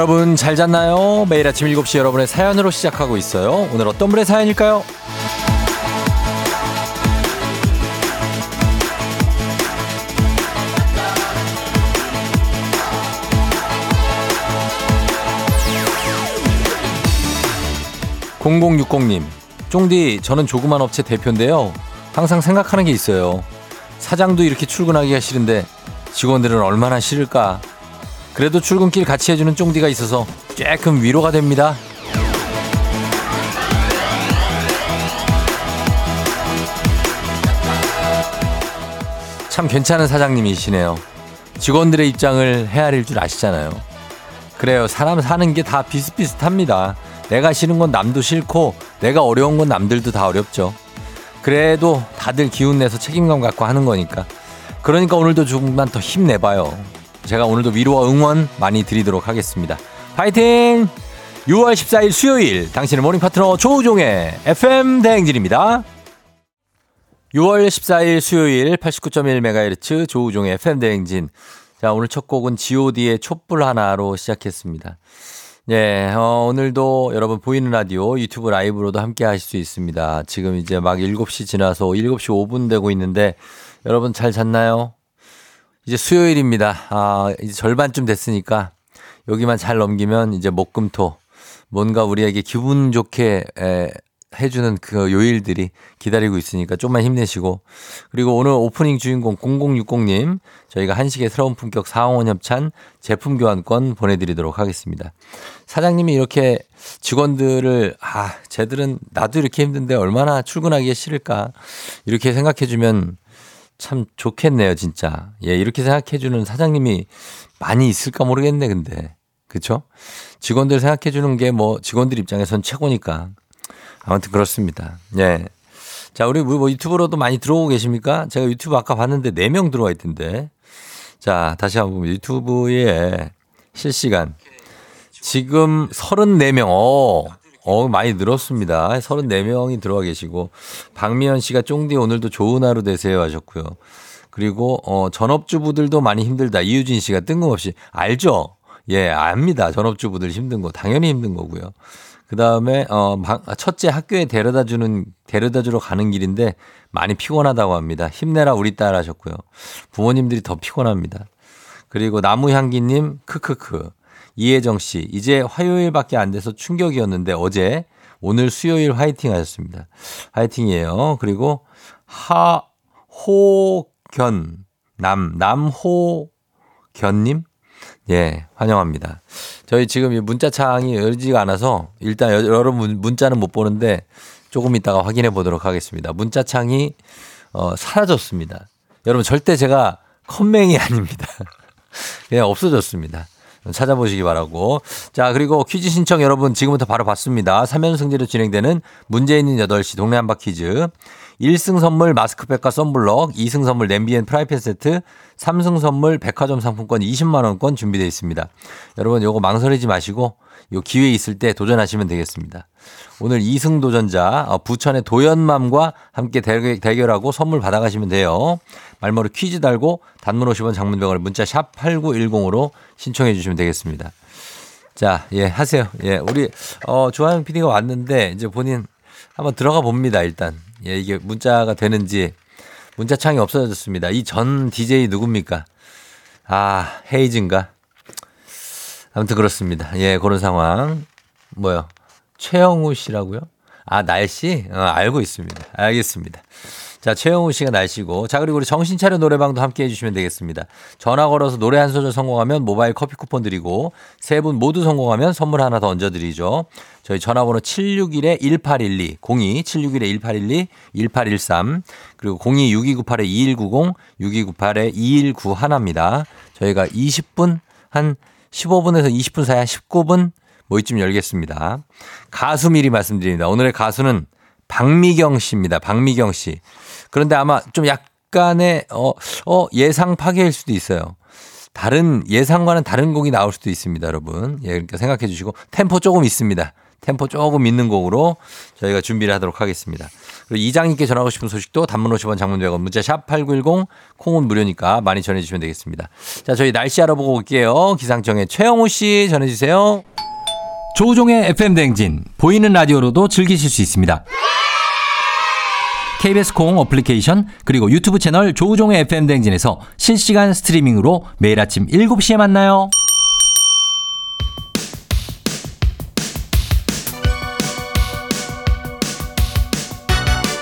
여러분 잘 잤나요? 매일 아침 7시 여러분의 사연으로 시작하고 있어요. 오늘 어떤 분의 사연일까요? 0060님, 쫑디, 저는 조그만 업체 대표인데요. 항상 생각하는 게 있어요. 사장도 이렇게 출근하기가 싫은데 직원들은 얼마나 싫을까? 그래도 출근길 같이 해주는 쫑디가 있어서 조금 위로가 됩니다. 참 괜찮은 사장님이시네요. 직원들의 입장을 헤아릴 줄 아시잖아요. 그래요. 사람 사는 게 다 비슷비슷합니다. 내가 싫은 건 남도 싫고 내가 어려운 건 남들도 다 어렵죠. 그래도 다들 기운 내서 책임감 갖고 하는 거니까. 그러니까 오늘도 조금만 더 힘내봐요. 제가 오늘도 위로와 응원 많이 드리도록 하겠습니다. 파이팅! 6월 14일 수요일 당신의 morning 파트너 조우종의 FM 대행진입니다. 6월 14일 수요일 89.1MHz 조우종의 FM 대행진. 자, 오늘 첫 곡은 god의 촛불 하나로 시작했습니다. 예, 어, 오늘도 여러분 보이는 라디오 유튜브 라이브로도 함께 하실 수 있습니다. 지금 이제 막 7시 지나서 7시 5분 되고 있는데 여러분 잘 잤나요? 이제 수요일입니다. 아, 이제 절반쯤 됐으니까 여기만 잘 넘기면 이제 목금토 뭔가 우리에게 기분 좋게 에, 해주는 그 요일들이 기다리고 있으니까 좀만 힘내시고 그리고 오늘 오프닝 주인공 0060님 저희가 한식의 새로운 품격 사홍원 협찬 제품 교환권 보내드리도록 하겠습니다. 사장님이 이렇게 직원들을 아 쟤들은 나도 이렇게 힘든데 얼마나 출근하기가 싫을까 이렇게 생각해주면 참 좋겠네요 진짜 예 이렇게 생각해주는 사장님이 많이 있을까 모르겠네 근데 그쵸? 직원들 생각해주는 게 뭐 직원들 입장에선 최고니까 아무튼 그렇습니다. 예. 자, 우리 뭐 유튜브로도 많이 들어오고 계십니까? 제가 유튜브 아까 봤는데 4명 들어와 있던데. 자, 다시 한번 유튜브에 실시간. 지금 34명, 어, 어, 많이 늘었습니다. 34명이 들어와 계시고. 박미연 씨가 쫑디 오늘도 좋은 하루 되세요 하셨고요. 그리고, 어, 전업주부들도 많이 힘들다. 이유진 씨가 뜬금없이. 알죠? 예, 압니다. 전업주부들 힘든 거. 당연히 힘든 거고요. 그 다음에, 어, 첫째 학교에 데려다 주는, 데려다 주러 가는 길인데 많이 피곤하다고 합니다. 힘내라 우리 딸 하셨고요. 부모님들이 더 피곤합니다. 그리고 나무향기님, 크크크. 이혜정 씨, 이제 화요일밖에 안 돼서 충격이었는데 어제, 오늘 수요일 화이팅 하셨습니다. 화이팅이에요. 그리고 하 호 견, 남, 남호 견님? 예, 환영합니다. 저희 지금 문자창이 열지가 않아서 일단 여러분 문자는 못 보는데 조금 이따가 확인해 보도록 하겠습니다. 문자창이 어, 사라졌습니다. 여러분 절대 제가 컴맹이 아닙니다. 그냥 없어졌습니다. 찾아보시기 바라고. 자, 그리고 퀴즈 신청 여러분 지금부터 바로 받습니다. 3연승제로 진행되는 문제 있는 8시 동네 한바 퀴즈. 1승 선물 마스크팩과 썬블럭, 2승 선물 냄비 and 프라이팬 세트, 3승 선물 백화점 상품권 20만 원권 준비되어 있습니다. 여러분 요거 망설이지 마시고 요 기회 있을 때 도전하시면 되겠습니다. 오늘 2승 도전자 어, 부천의 도연맘과 함께 대결하고 선물 받아가시면 돼요. 말머리 퀴즈 달고 단문 50원 장문병을 문자 샵 8910으로 신청해 주시면 되겠습니다. 자, 예, 하세요. 예, 우리, 어, 조하영 PD가 왔는데, 이제 본인 한번 들어가 봅니다, 일단. 예, 이게 문자가 되는지 문자 창이 없어졌습니다. 이 전 DJ 누굽니까? 아, 헤이즈인가? 아무튼 그렇습니다. 예, 그런 상황. 뭐요? 최영우 씨라고요? 아, 날씨? 어, 알고 있습니다. 알겠습니다. 자, 최영우 씨가 날씨고. 자, 그리고 우리 정신차려 노래방도 함께 해주시면 되겠습니다. 전화 걸어서 노래 한 소절 성공하면 모바일 커피 쿠폰 드리고 세 분 모두 성공하면 선물 하나 더 얹어드리죠. 저희 전화번호 761-1812, 02-761-1812, 1813, 그리고 02-6298-2190, 6298-2191입니다. 저희가 20분, 한 15분에서 20분 사이 한 19분 뭐 이쯤 열겠습니다. 가수 미리 말씀드립니다. 오늘의 가수는 박미경 씨입니다. 박미경 씨. 그런데 아마 좀 약간의 어, 어 예상 파괴일 수도 있어요. 다른 예상과는 다른 곡이 나올 수도 있습니다, 여러분. 예, 그러니까 생각해 주시고 템포 조금 있습니다. 템포 조금 있는 곡으로 저희가 준비를 하도록 하겠습니다. 이장님께 전하고 싶은 소식도 단문 50원 장문 100원 문자 샵 8910 콩은 무료니까 많이 전해주시면 되겠습니다. 자, 저희 날씨 알아보고 올게요. 기상청의 최영호 씨 전해주세요. 조우종의 FM 대행진 보이는 라디오로도 즐기실 수 있습니다. KBS 콩 어플리케이션 그리고 유튜브 채널 조우종의 FM 대행진에서 실시간 스트리밍으로 매일 아침 7시에 만나요.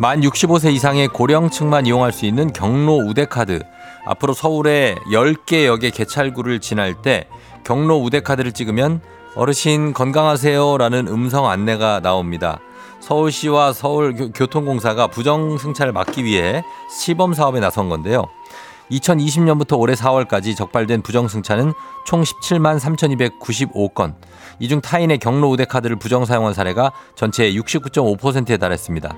만 65세 이상의 고령층만 이용할 수 있는 경로 우대카드. 앞으로 서울에 10개 역의 개찰구를 지날 때 경로 우대카드를 찍으면 어르신 건강하세요 라는 음성 안내가 나옵니다. 서울시와 서울교통공사가 부정승차를 막기 위해 시범 사업에 나선 건데요. 2020년부터 올해 4월까지 적발된 부정승차는 총 17만 3,295건. 이 중 타인의 경로 우대 카드를 부정 사용한 사례가 전체의 69.5%에 달했습니다.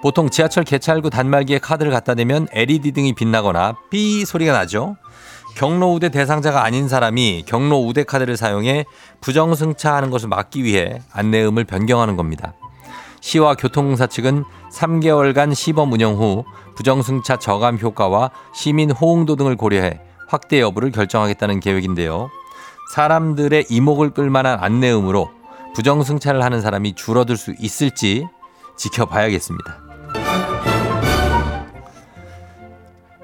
보통 지하철 개찰구 단말기에 카드를 갖다 대면 LED 등이 빛나거나 삐 소리가 나죠. 경로 우대 대상자가 아닌 사람이 경로 우대 카드를 사용해 부정승차하는 것을 막기 위해 안내음을 변경하는 겁니다. 시와 교통공사 측은 3개월간 시범 운영 후 부정승차 저감 효과와 시민 호응도 등을 고려해 확대 여부를 결정하겠다는 계획인데요. 사람들의 이목을 끌만한 안내음으로 부정승차를 하는 사람이 줄어들 수 있을지 지켜봐야겠습니다.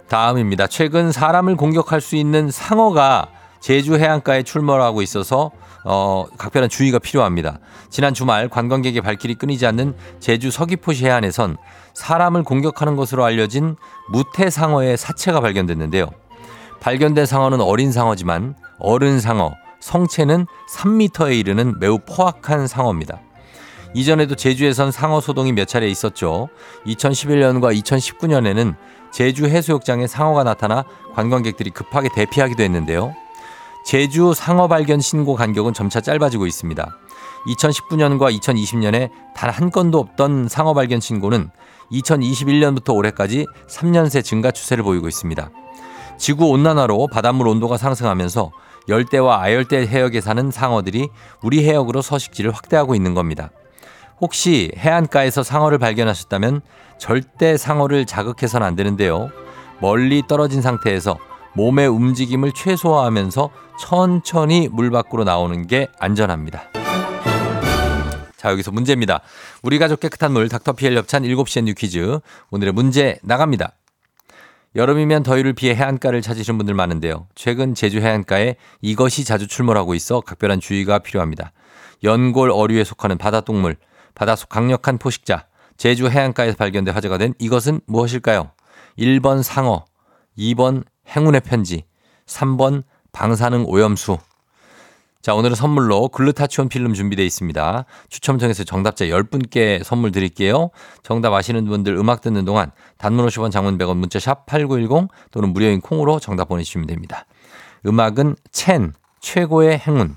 다음입니다. 최근 사람을 공격할 수 있는 상어가 제주 해안가에 출몰하고 있어서 어, 각별한 주의가 필요합니다. 지난 주말 관광객의 발길이 끊이지 않는 제주 서귀포시 해안에선 사람을 공격하는 것으로 알려진 무태상어의 사체가 발견됐는데요. 발견된 상어는 어린 상어지만 어른 상어, 성체는 3미터에 이르는 매우 포악한 상어입니다. 이전에도 제주에선 상어 소동이 몇 차례 있었죠. 2011년과 2019년에는 제주 해수욕장에 상어가 나타나 관광객들이 급하게 대피하기도 했는데요. 제주 상어 발견 신고 간격은 점차 짧아지고 있습니다. 2019년과 2020년에 단 한 건도 없던 상어 발견 신고는 2021년부터 올해까지 3년 새 증가 추세를 보이고 있습니다. 지구 온난화로 바닷물 온도가 상승하면서 열대와 아열대 해역에 사는 상어들이 우리 해역으로 서식지를 확대하고 있는 겁니다. 혹시 해안가에서 상어를 발견하셨다면 절대 상어를 자극해서는 안 되는데요. 멀리 떨어진 상태에서 몸의 움직임을 최소화하면서 천천히 물 밖으로 나오는 게 안전합니다. 자, 여기서 문제입니다. 우리 가족 깨끗한 물 닥터피엘 협찬 7시엔 뉴 퀴즈. 오늘의 문제 나갑니다. 여름이면 더위를 피해 해안가를 찾으시는 분들 많은데요. 최근 제주 해안가에 이것이 자주 출몰하고 있어 각별한 주의가 필요합니다. 연골 어류에 속하는 바다 동물, 바닷속 강력한 포식자, 제주 해안가에서 발견돼 화제가 된 이것은 무엇일까요? 1번 상어, 2번 행운의 편지, 3번 방사능 오염수. 자, 오늘은 선물로 글루타치온 필름 준비되어 있습니다. 추첨 통해서 정답자 10분께 선물 드릴게요. 정답 아시는 분들 음악 듣는 동안 단문 50원 장문 100원 문자 샵 8910 또는 무료인 콩으로 정답 보내주시면 됩니다. 음악은 첸, 최고의 행운.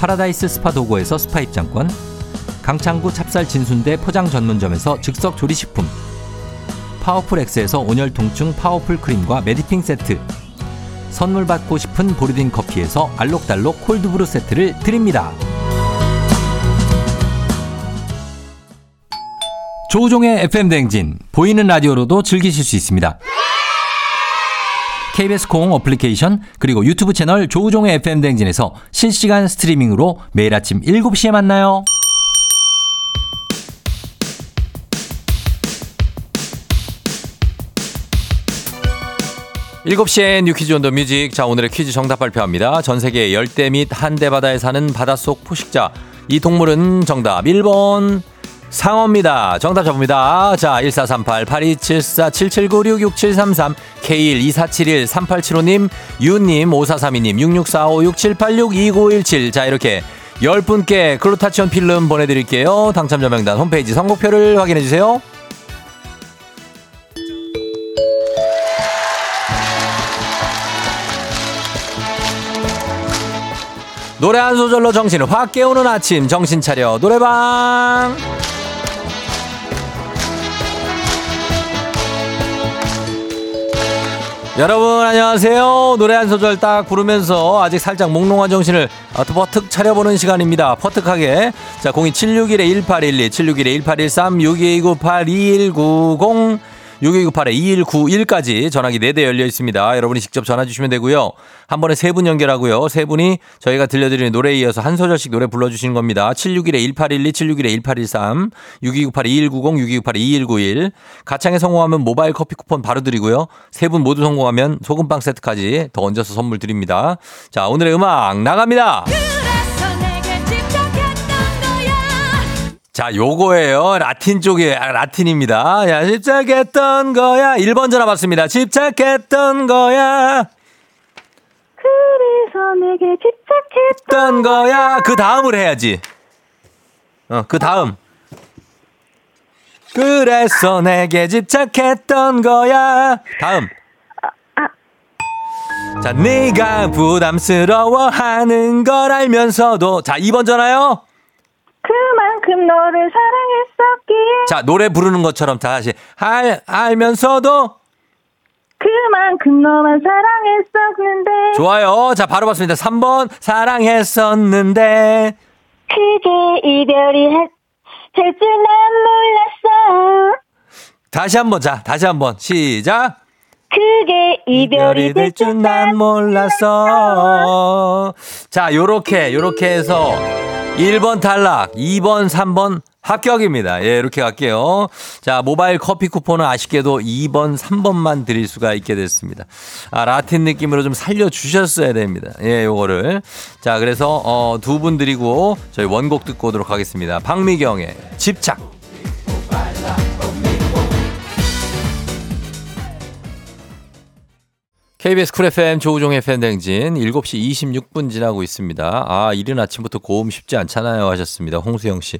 파라다이스 스파 도고에서 스파 입장권 강창구 찹쌀 진순대 포장 전문점에서 즉석 조리식품 파워풀 엑스에서 온열 통증 파워풀 크림과 메디핑 세트 선물 받고 싶은 보르딘 커피에서 알록달록 콜드브루 세트를 드립니다. 조우종의 FM 댕진 보이는 라디오로도 즐기실 수 있습니다. KBS 콩 어플리케이션 그리고 유튜브 채널 조우종의 FM 댕진에서 실시간 스트리밍으로 매일 아침 7시에 만나요. 7시엔 유 퀴즈 on the music. 자, 오늘의 퀴즈 정답 발표합니다. 전 세계 열대 및 한대 바다에 사는 바닷속 포식자. 이 동물은 정답 1번 상어입니다. 정답 잡습니다. 자, 1438-8274-7796-6733 K12471-3875님, 유님, 5432님, 6645-6786-2917 자, 이렇게 10분께 글루타치온 필름 보내드릴게요. 당첨자 명단 홈페이지 선곡표를 확인해주세요. 노래 한 소절로 정신을 확 깨우는 아침 정신 차려 노래방 여러분 안녕하세요. 노래 한 소절 딱 부르면서 아직 살짝 몽롱한 정신을 버뜩 차려보는 시간입니다. 퍼뜩하게. 자 02761-1812 761-1813 6298-2190 6298-2191까지 전화기 4대 열려 있습니다. 여러분이 직접 전화 주시면 되고요. 한 번에 세 분 연결하고요. 세 분이 저희가 들려드리는 노래에 이어서 한 소절씩 노래 불러주시는 겁니다. 761-1812, 761-1813, 6298-2190, 6298-2191. 가창에 성공하면 모바일 커피 쿠폰 바로 드리고요. 세 분 모두 성공하면 소금빵 세트까지 더 얹어서 선물 드립니다. 자, 오늘의 음악 나갑니다. 자, 요거예요. 라틴 쪽에, 아, 라틴입니다. 야, 집착했던 거야. 1번 전화 받습니다. 집착했던 거야. 그래서 내게 집착했던 했던 거야. 그 다음을 해야지. 어, 그 다음. 그래서 내게 집착했던 거야. 다음. 자, 네가 부담스러워하는 걸 알면서도 자, 2번 전화요. 그만큼 너를 사랑했었기에 자, 노래 부르는 것처럼 다시 알 알면서도 그만큼 너만 사랑했었는데 좋아요. 자, 바로 봤습니다. 3번 사랑했었는데 그게 이별이 될 줄 난 몰랐어 다시 한 번 자, 다시 한 번 시작. 그게 이별이 될 줄 난 몰랐어. 자, 요렇게 요렇게 해서 1번 탈락, 2번, 3번 합격입니다. 예, 이렇게 갈게요. 자, 모바일 커피 쿠폰은 아쉽게도 2번, 3번만 드릴 수가 있게 됐습니다. 아, 라틴 느낌으로 좀 살려주셨어야 됩니다. 예, 요거를. 자, 그래서, 어, 두 분 드리고 저희 원곡 듣고 오도록 하겠습니다. 박미경의 집착. KBS 쿨 FM 조우종의 FM 댕진 7시 26분 지나고 있습니다. 아, 이른 아침부터 고음 쉽지 않잖아요 하셨습니다. 홍수영 씨.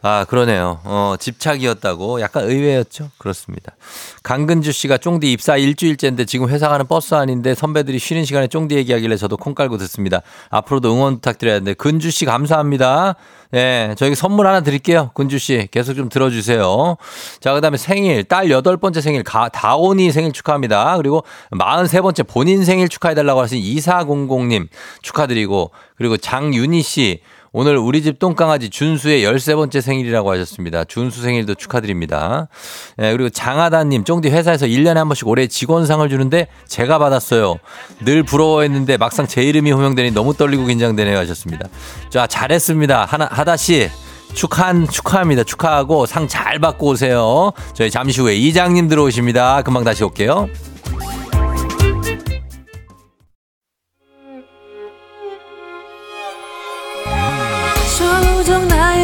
아, 그러네요. 어, 집착이었다고 약간 의외였죠? 그렇습니다. 강근주 씨가 쫑디 입사 일주일째인데 지금 회사 가는 버스 아닌데 선배들이 쉬는 시간에 쫑디 얘기하길래 저도 콩 깔고 듣습니다. 앞으로도 응원 부탁드려야 하는데 근주 씨 감사합니다. 예, 저희 선물 하나 드릴게요. 근주 씨 계속 좀 들어주세요. 자, 그다음에 생일 딸 여덟 번째 생일 가, 다온이 생일 축하합니다. 그리고 43번째 본인 생일 축하해달라고 하신 2400님 축하드리고 그리고 장윤희 씨 오늘 우리 집 똥강아지 준수의 13번째 생일이라고 하셨습니다. 준수 생일도 축하드립니다. 예, 그리고 장하다님, 쫑디 회사에서 1년에 한 번씩 올해 직원상을 주는데 제가 받았어요. 늘 부러워했는데 막상 제 이름이 호명되니 너무 떨리고 긴장되네요 하셨습니다. 자, 잘했습니다. 하나, 하다씨. 축한, 축하합니다. 축하하고 상 잘 받고 오세요. 저희 잠시 후에 이장님 들어오십니다. 금방 다시 올게요.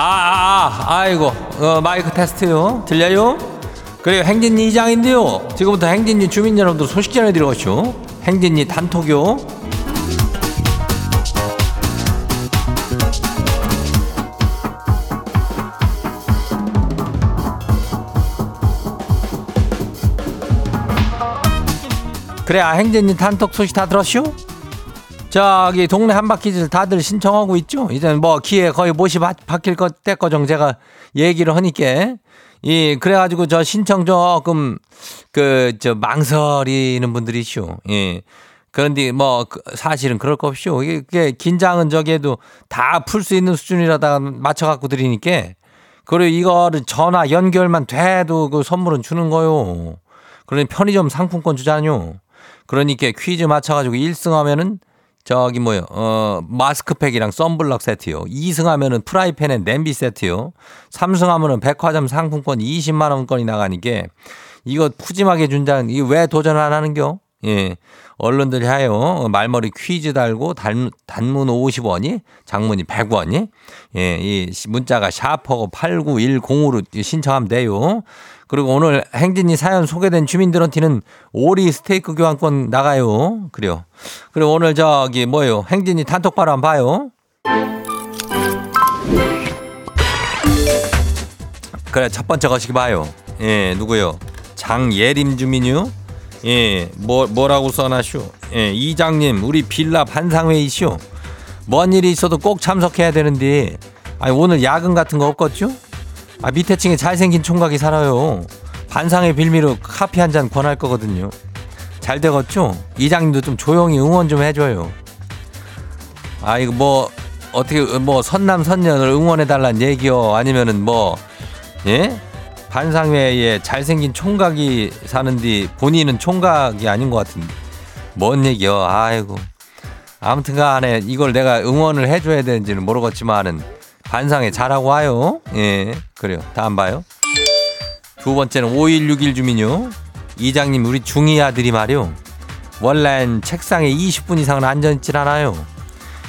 아, 아, 아 아이고, 어, 마이크 테스트요. 들려요? 그래요, 행진이 이장인데요. 지금부터 행진이 주민 여러분들 소식 전해드려오쇼. 행진이 단톡요. 그래, 아, 행진이 단톡 소식 다 들었쇼? 저기 동네 한바퀴들 다들 신청하고 있죠. 이제 뭐 기회 거의 못이 바, 바뀔 것 때거정 제가 얘기를 하니까 이 그래가지고 저 신청 조금 그 저 망설이는 분들이시오. 예. 그런데 뭐그 사실은 그럴 거 없이요. 이게, 긴장은 저기에도 다 풀 수 있는 수준이라다가 맞춰갖고 드리니까 그리고 이거를 전화 연결만 돼도 그 선물은 주는 거요. 그러니 편의점 상품권 주잖요. 그러니까 퀴즈 맞춰가지고 1승 하면은 저기 뭐요, 어, 마스크팩이랑 썬블럭 세트요. 2승 하면은 프라이팬에 냄비 세트요. 3승 하면은 백화점 상품권 20만원권이 나가니까 이거 푸짐하게 준다는, 이게 왜 도전 안 하는겨? 예. 언론들이 하요. 말머리 퀴즈 달고 단, 단문 50원이, 장문이 100원이. 예, 이 문자가 샤퍼고 89105로 신청하면 돼요. 그리고 오늘 행진이 사연 소개된 주민들한테는 오리 스테이크 교환권 나가요. 그래요. 그리고 오늘 저기 뭐요? 행진이 단톡바로 한번 봐요. 그래 첫 번째 거시기 봐요. 예 누구요? 장예림 주민요. 예, 뭐, 뭐라고 써놨쇼? 예, 이장님, 우리 빌라 반상회의쇼. 뭔 일이 있어도 꼭 참석해야 되는데, 아니, 오늘 야근 같은 거 없겠죠? 아, 밑에 층에 잘생긴 총각이 살아요. 반상회 빌미로 카피 한 잔 권할 거거든요. 잘 되겠죠? 이장님도 좀 조용히 응원 좀 해줘요. 아, 이거 뭐, 어떻게, 뭐, 선남, 선녀를 응원해달란 얘기요? 아니면은 뭐, 예? 반상회에 잘생긴 총각이 사는데 본인은 총각이 아닌 것 같은데. 뭔 얘기요? 아이고. 아무튼 간에 이걸 내가 응원을 해줘야 되는지는 모르겠지만은 반상회 잘하고 와요. 예. 그래요. 다음 봐요. 두 번째는 5161 주민요. 이장님, 우리 중이 아들이 말이요. 원래는 책상에 20분 이상은 앉아있질 않아요.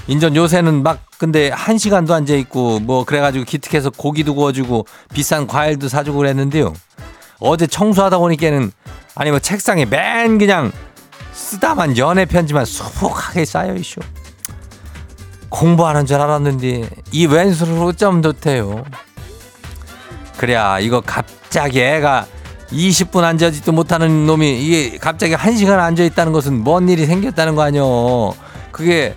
인전 요새는 막 근데 한 시간도 앉아 있고 뭐 그래가지고 기특해서 고기도 구워주고 비싼 과일도 사주고 그랬는데요. 어제 청소하다 보니까는 아니 뭐 책상에 맨 그냥 쓰다만 연애 편지만 수북하게 쌓여 있쇼. 공부하는 줄 알았는데 이 왼수로 어쩜 좋대요. 그래야 이거 갑자기 애가 20분 앉아있지도 못하는 놈이 이게 갑자기 한 시간 앉아있다는 것은 뭔 일이 생겼다는 거 아니요. 그게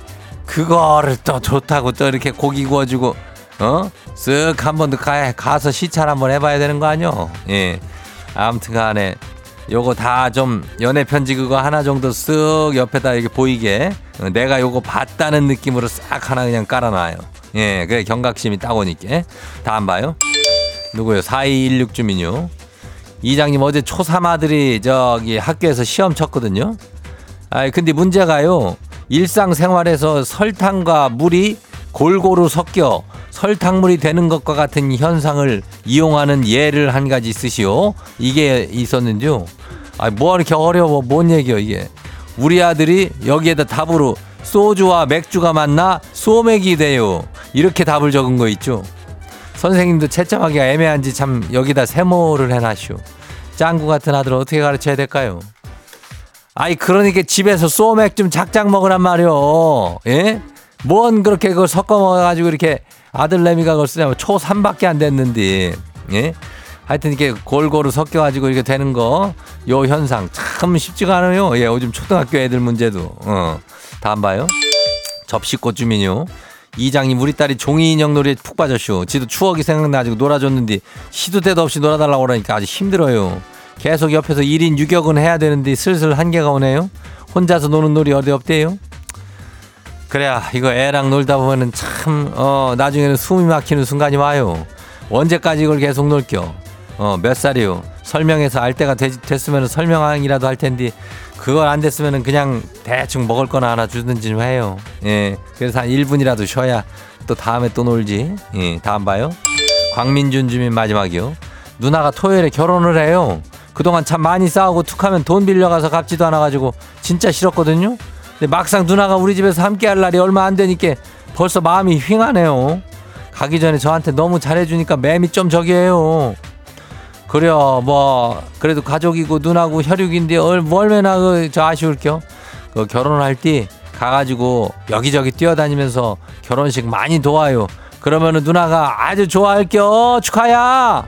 그거를 또 좋다고 또 이렇게 고기 구워주고 어 쓱 한번 더 가, 가서 시찰 한번 해봐야 되는 거 아니요? 예. 아무튼 간에 요거 다 좀 연애 편지 그거 하나 정도 쓱 옆에다 이렇게 보이게 어, 내가 요거 봤다는 느낌으로 싹 하나 그냥 깔아놔요. 예, 그래 경각심이 딱 오니까 다안 봐요? 누구요? 4216 주민요. 이장님 어제 초3 아들이 저기 학교에서 시험 쳤거든요. 아 근데 문제가요. 일상생활에서 설탕과 물이 골고루 섞여 설탕물이 되는 것과 같은 현상을 이용하는 예를 한 가지 쓰시오. 이게 있었는데요. 아, 뭐 이렇게 어려워. 뭔 얘기야, 이게. 우리 아들이 여기에다 답으로 소주와 맥주가 맞나 소맥이 돼요. 이렇게 답을 적은 거 있죠. 선생님도 채점하기가 애매한지 참 여기다 세모를 해놨쇼. 짱구 같은 아들 어떻게 가르쳐야 될까요? 아이 그러니까 집에서 소맥 좀 작작 먹으란 말이오. 예? 뭔 그렇게 그걸 섞어 먹어가지고 이렇게 아들내미가 그걸 쓰냐면 초 3밖에 안 됐는데 예? 하여튼 이렇게 골고루 섞여가지고 이렇게 되는 거 요 현상 참 쉽지가 않아요. 예, 요즘 초등학교 애들 문제도 어. 다음 봐요. 접시꽃 주민요. 이장님 우리 딸이 종이 인형 놀이에 푹 빠졌쇼. 지도 추억이 생각나가지고 놀아줬는데 시도 때도 없이 놀아달라고 그러니까 아주 힘들어요. 계속 옆에서 1인 유격은 해야 되는데 슬슬 한계가 오네요. 혼자서 노는 놀이 어디 없대요? 그래야 이거 애랑 놀다 보면은 참, 어, 나중에는 숨이 막히는 순간이 와요. 언제까지 이걸 계속 놀겨? 어, 몇 살이요? 설명해서 알 때가 되, 됐으면 설명이라도 할 텐데 그걸 안 됐으면 그냥 대충 먹을 거나 하나 주든지 좀 해요. 예. 그래서 한 1분이라도 쉬어야 또 다음에 또 놀지. 예. 다음 봐요. 광민준 주민 마지막이요. 누나가 토요일에 결혼을 해요. 그동안 참 많이 싸우고 툭하면 돈 빌려가서 갚지도 않아가지고 진짜 싫었거든요. 근데 막상 누나가 우리 집에서 함께 할 날이 얼마 안 되니까 벌써 마음이 휑하네요. 가기 전에 저한테 너무 잘해주니까 맴이 좀 저기해요. 그래요, 뭐, 그래도 가족이고 누나고 혈육인데 얼, 얼마나 그, 저 아쉬울겨? 그 결혼할 때 가가지고 여기저기 뛰어다니면서 결혼식 많이 도와요. 그러면은 누나가 아주 좋아할겨. 축하야!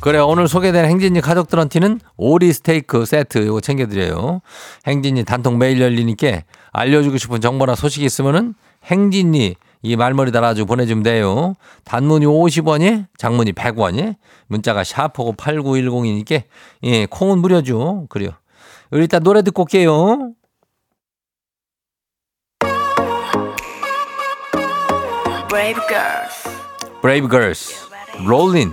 그래 오늘 소개된 행진이 가족들한테는 오리 스테이크 세트 이거 챙겨드려요. 행진이 단톡 매일 열리니까 알려주고 싶은 정보나 소식이 있으면은 행진이 이 말머리 달아주고 보내주면 돼요. 단문이 50원이, 장문이 100원이, 문자가 샵이고 8910이니까 예 콩은 무료죠. 그래요. 우리 일단 노래 듣고 올게요. Brave girls 브레이브 걸스 Rollin'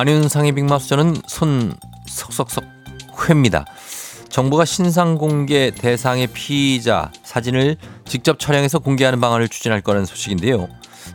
안윤상의 빅마우스는 손 석석석 회입니다. 정부가 신상 공개 대상의 피의자 사진을 직접 촬영해서 공개하는 방안을 추진할 거라는 소식인데요.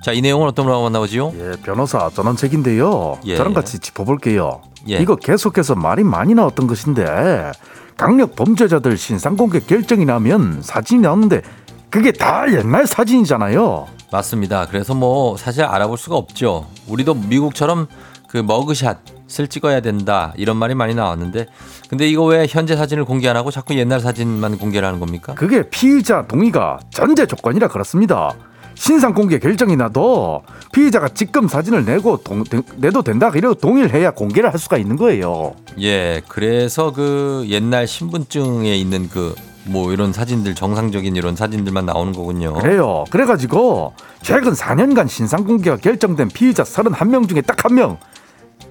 자, 이 내용은 어떤 거라고 만나보지요? 예, 변호사 전원책인데요. 예, 저랑 예. 같이 짚어볼게요. 예. 이거 계속해서 말이 많이 나왔던 것인데 강력 범죄자들 신상 공개 결정이 나면 사진이 나오는데 그게 다 옛날 사진이잖아요. 맞습니다. 그래서 뭐 사실 알아볼 수가 없죠. 우리도 미국처럼 그 머그샷을 찍어야 된다 이런 말이 많이 나왔는데 근데 이거 왜 현재 사진을 공개 안 하고 자꾸 옛날 사진만 공개를 하는 겁니까? 그게 피의자 동의가 전제 조건이라 그렇습니다. 신상 공개 결정이 나도 피의자가 직금 사진을 내고 동- 되- 내도 된다 이래도 동의를 해야 공개를 할 수가 있는 거예요. 예, 그래서 그 옛날 신분증에 있는 그 뭐 이런 사진들 정상적인 이런 사진들만 나오는 거군요. 그래요. 그래가지고 최근 4년간 신상 공개가 결정된 피의자 31명 중에 딱 한 명.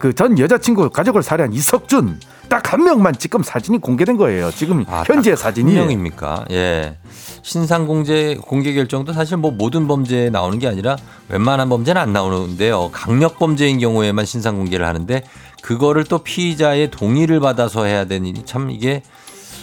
그 전 여자친구 가족을 살해한 이석준 딱 한 명만 지금 사진이 공개된 거예요. 지금 아, 현재 딱 사진이. 한 명입니까? 예. 신상 공개 공개 결정도 사실 뭐 모든 범죄에 나오는 게 아니라 웬만한 범죄는 안 나오는데요. 강력 범죄인 경우에만 신상 공개를 하는데 그거를 또 피의자의 동의를 받아서 해야 되니 참 이게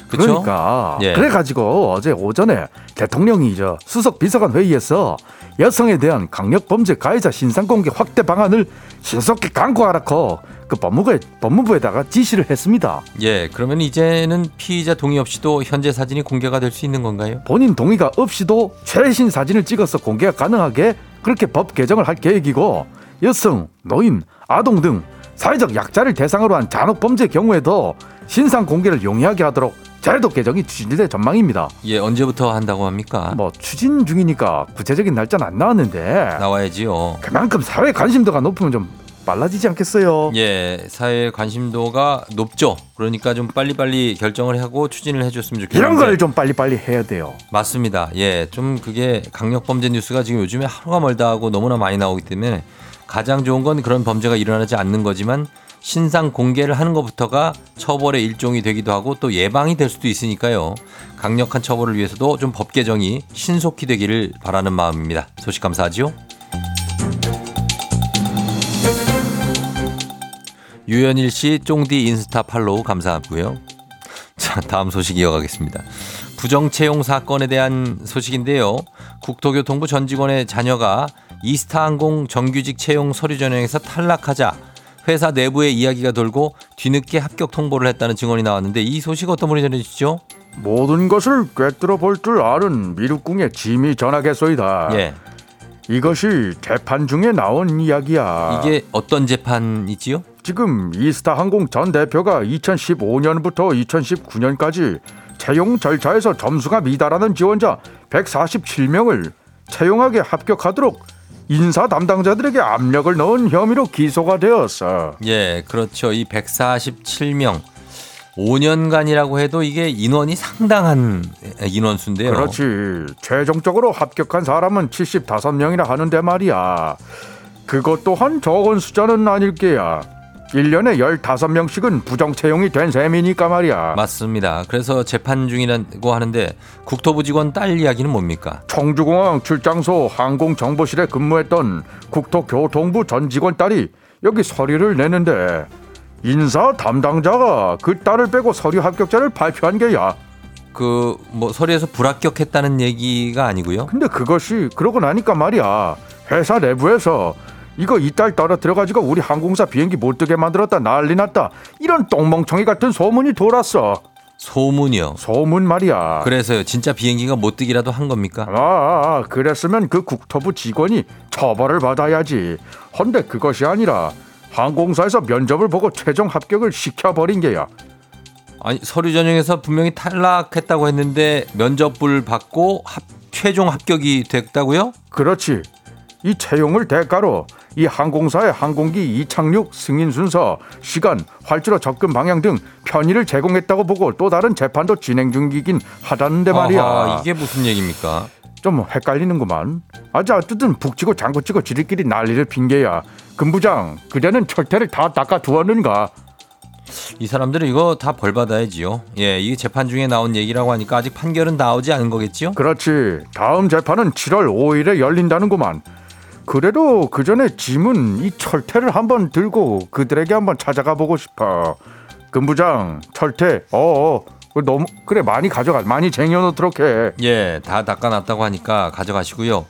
그렇죠? 그러니까 예. 그래가지고 어제 오전에 대통령이 저 수석 비서관 회의에서 여성에 대한 강력 범죄 가해자 신상 공개 확대 방안을 신속히 강구하라고 그 법무부에 법무부에다가 지시를 했습니다. 예, 그러면 이제는 피의자 동의 없이도 현재 사진이 공개가 될 수 있는 건가요? 본인 동의가 없이도 최신 사진을 찍어서 공개가 가능하게 그렇게 법 개정을 할 계획이고 여성, 노인, 아동 등 사회적 약자를 대상으로 한 잔혹 범죄 경우에도 신상 공개를 용이하게 하도록 제도 개정이 추진될 전망입니다. 예, 언제부터 한다고 합니까? 뭐 추진 중이니까 구체적인 날짜는 안 나왔는데 나와야지요. 그만큼 사회 관심도가 높으면 좀 빨라지지 않겠어요? 예, 사회 관심도가 높죠. 그러니까 좀 빨리빨리 결정을 하고 추진을 해줬으면 좋겠는데. 이런 걸 좀 빨리빨리 해야 돼요. 맞습니다. 예, 좀 그게 강력 범죄 뉴스가 지금 요즘에 하루가 멀다 하고 너무나 많이 나오기 때문에 가장 좋은 건 그런 범죄가 일어나지 않는 거지만 신상 공개를 하는 것부터가 처벌의 일종이 되기도 하고 또 예방이 될 수도 있으니까요. 강력한 처벌을 위해서도 좀 법 개정이 신속히 되기를 바라는 마음입니다. 소식 감사하지요. 유현일 씨 쫑디 인스타 팔로우 감사하고요. 자, 다음 소식 이어가겠습니다. 부정 채용 사건에 대한 소식인데요. 국토교통부 전 직원의 자녀가 이스타항공 정규직 채용 서류 전형에서 탈락하자 회사 내부에 이야기가 돌고 뒤늦게 합격 통보를 했다는 증언이 나왔는데 이 소식 어떤 분이 전해주시죠? 모든 것을 꿰뚫어 볼 줄 아는 미륵궁의 짐이 전하겠소이다. 예. 이것이 재판 중에 나온 이야기야. 이게 어떤 재판이지요? 지금 이스타 항공 전 대표가 2015년부터 2019년까지 채용 절차에서 점수가 미달하는 지원자 147명을 채용하게 합격하도록 인사 담당자들에게 압력을 넣은 혐의로 기소가 되었어. 예, 그렇죠. 이 147명. 5년간이라고 해도 이게 인원이 상당한 인원수인데요. 그렇지. 최종적으로 합격한 사람은 75명이라 하는데 말이야. 그것 또한 적은 숫자는 아닐 게야. 1년에 15명씩은 부정 채용이 된 셈이니까 말이야. 맞습니다. 그래서 재판 중이라고 하는데 국토부 직원 딸 이야기는 뭡니까? 청주공항 출장소 항공정보실에 근무했던 국토교통부 전 직원 딸이 여기 서류를 내는데 인사 담당자가 그 딸을 빼고 서류 합격자를 발표한 게야. 그 뭐 서류에서 불합격했다는 얘기가 아니고요. 근데 그것이 그러고 나니까 말이야. 회사 내부에서 이거 이딸 떨어뜨려 가지고 우리 항공사 비행기 못 뜨게 만들었다 난리 났다. 이런 똥멍청이 같은 소문이 돌았어. 소문이요. 소문 말이야. 그래서요. 진짜 비행기가 못 뜨기라도 한 겁니까? 아, 아, 아, 그랬으면 그 국토부 직원이 처벌을 받아야지. 헌데 그것이 아니라 항공사에서 면접을 보고 최종 합격을 시켜버린 게야. 아니 서류 전형에서 분명히 탈락했다고 했는데 면접을 받고 합, 최종 합격이 됐다고요? 그렇지. 이 채용을 대가로 이 항공사의 항공기 이착륙 승인 순서, 시간, 활주로 접근 방향 등 편의를 제공했다고 보고 또 다른 재판도 진행 중이긴 하다는데 말이야. 아하, 이게 무슨 얘기입니까? 좀 헷갈리는구만. 아자 어쨌든 북치고 장구치고 지들끼리 난리를 핑계야. 금부장, 그대는 철퇴를 다 닦아 두었는가? 이 사람들은 이거 다 벌 받아야지요. 예, 이게 재판 중에 나온 얘기라고 하니까 아직 판결은 나오지 않은 거겠지요? 그렇지. 다음 재판은 7월 5일에 열린다는구만. 그래도 그 전에 짐은 이 철퇴를 한번 들고 그들에게 한번 찾아가 보고 싶어. 금부장, 철퇴, 어어. 너무 그래 많이 가져가 많이 쟁여놓도록 해. 예, 다 닦아놨다고 하니까 가져가시고요.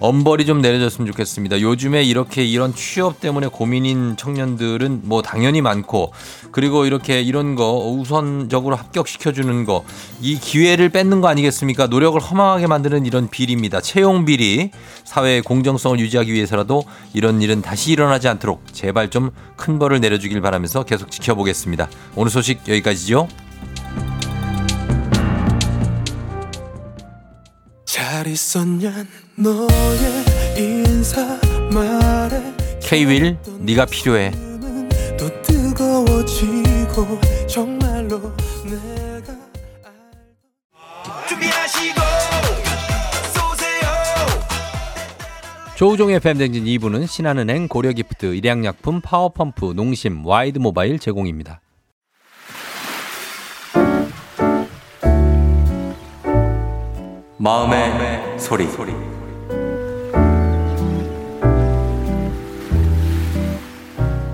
엄벌이 좀 내려졌으면 좋겠습니다. 요즘에 이렇게 이런 취업 때문에 고민인 청년들은 뭐 당연히 많고 그리고 이렇게 이런 거 우선적으로 합격시켜주는 거 이 기회를 뺏는 거 아니겠습니까? 노력을 허망하게 만드는 이런 비리입니다. 채용 비리 사회의 공정성을 유지하기 위해서라도 이런 일은 다시 일어나지 않도록 제발 좀 큰 벌을 내려주길 바라면서 계속 지켜보겠습니다. 오늘 소식 여기까지죠. 잘 있었냐 너의 인사 말에 K-윌 네가 필요해. 또 뜨거워지고 정말로 내가 준비하시고 쏘세요 조우종의 FM 댕진 2부는 신한은행, 고려기프트, 일양약품, 파워펌프, 농심, 와이드모바일 제공입니다. 마음의 소리.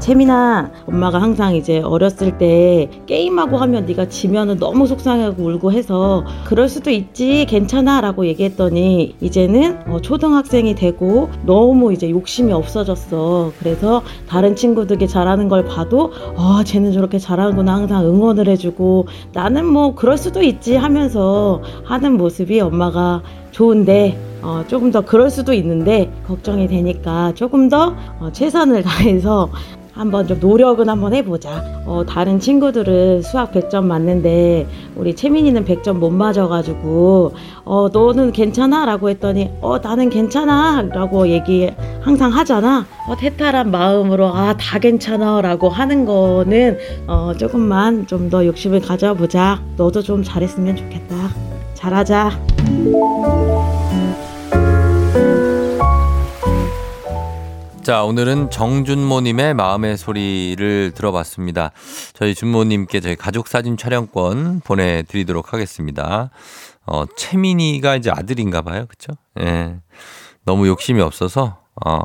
채민아 엄마가 항상 이제 어렸을 때 게임하고 하면 네가 지면은 너무 속상하고 울고 해서 그럴 수도 있지 괜찮아? 라고 얘기했더니 이제는 어, 초등학생이 되고 너무 이제 욕심이 없어졌어. 그래서 다른 친구들이 잘하는 걸 봐도 아 쟤는 저렇게 잘하는구나 항상 응원을 해주고 나는 뭐 그럴 수도 있지 하면서 하는 모습이 엄마가 좋은데 어, 조금 더 그럴 수도 있는데 걱정이 되니까 조금 더 어, 최선을 다해서 한번 좀 노력은 한번 해보자. 어, 다른 친구들은 수학 100점 맞는데 우리 채민이는 100점 못 맞아가지고 어, 너는 괜찮아? 라고 했더니 어, 나는 괜찮아? 라고 얘기 항상 하잖아. 어, 태탈한 마음으로 아, 다 괜찮아? 라고 하는 거는 어, 조금만 좀 더 욕심을 가져보자. 너도 좀 잘했으면 좋겠다. 잘하자. 자, 오늘은 정준모님의 마음의 소리를 들어봤습니다. 저희 준모님께 저희 가족 사진 촬영권 보내드리도록 하겠습니다. 어, 채민이가 이제 아들인가 봐요. 그쵸? 예. 너무 욕심이 없어서, 어,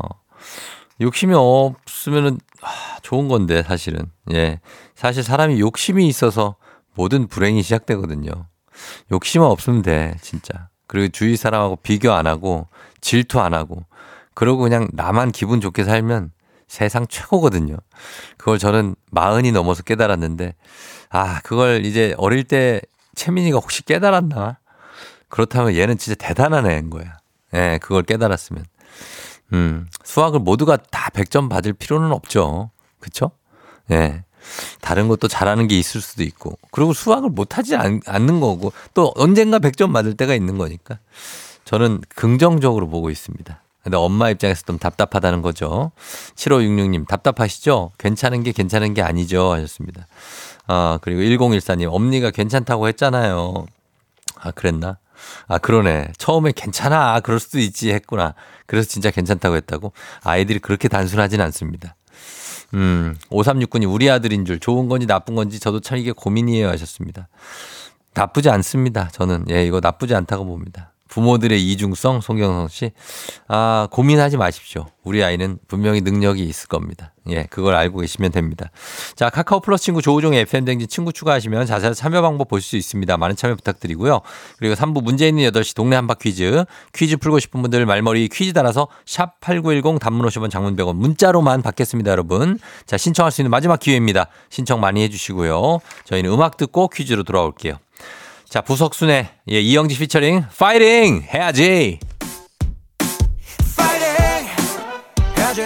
욕심이 없으면은, 아, 좋은 건데, 사실은. 예. 사실 사람이 욕심이 있어서 모든 불행이 시작되거든요. 욕심만 없으면 돼, 진짜. 그리고 주위 사람하고 비교 안 하고, 질투 안 하고, 그러고 그냥 나만 기분 좋게 살면 세상 최고거든요. 그걸 저는 마흔이 넘어서 깨달았는데, 아, 그걸 이제 어릴 때 채민이가 혹시 깨달았나? 그렇다면 얘는 진짜 대단한 애인 거야. 예, 그걸 깨달았으면. 음, 수학을 모두가 다 100점 받을 필요는 없죠. 그쵸? 예. 다른 것도 잘하는 게 있을 수도 있고. 그리고 수학을 못하지 않, 않는 거고. 또 언젠가 100점 맞을 때가 있는 거니까. 저는 긍정적으로 보고 있습니다. 근데 엄마 입장에서 좀 답답하다는 거죠. 7566님, 답답하시죠? 괜찮은 게 괜찮은 게 아니죠. 하셨습니다. 아, 그리고 1014님, 엄니가 괜찮다고 했잖아요. 아, 그랬나? 아, 그러네. 처음에 괜찮아. 그럴 수도 있지 했구나. 그래서 진짜 괜찮다고 했다고? 아이들이 그렇게 단순하진 않습니다. 음, 5369님, 우리 아들인 줄 좋은 건지 나쁜 건지 저도 참 이게 고민이에요 하셨습니다. 나쁘지 않습니다. 저는. 예, 이거 나쁘지 않다고 봅니다. 부모들의 이중성, 송경성 씨. 아, 고민하지 마십시오. 우리 아이는 분명히 능력이 있을 겁니다. 예, 그걸 알고 계시면 됩니다. 자, 카카오 플러스 친구 조우종의 FM댕진 친구 추가하시면 자세한 참여 방법 보실 수 있습니다. 많은 참여 부탁드리고요. 그리고 3부 문제 있는 8시 동네 한바 퀴즈. 퀴즈 풀고 싶은 분들 말머리 퀴즈 따라서 샵 8910 단문 50원 장문 100원 문자로만 받겠습니다, 여러분. 자, 신청할 수 있는 마지막 기회입니다. 신청 많이 해 주시고요. 저희는 음악 듣고 퀴즈로 돌아올게요. 자, 부석순의 예, 이영지 피처링 파이팅! 해야지. 파이팅! 해야지!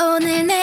오늘 내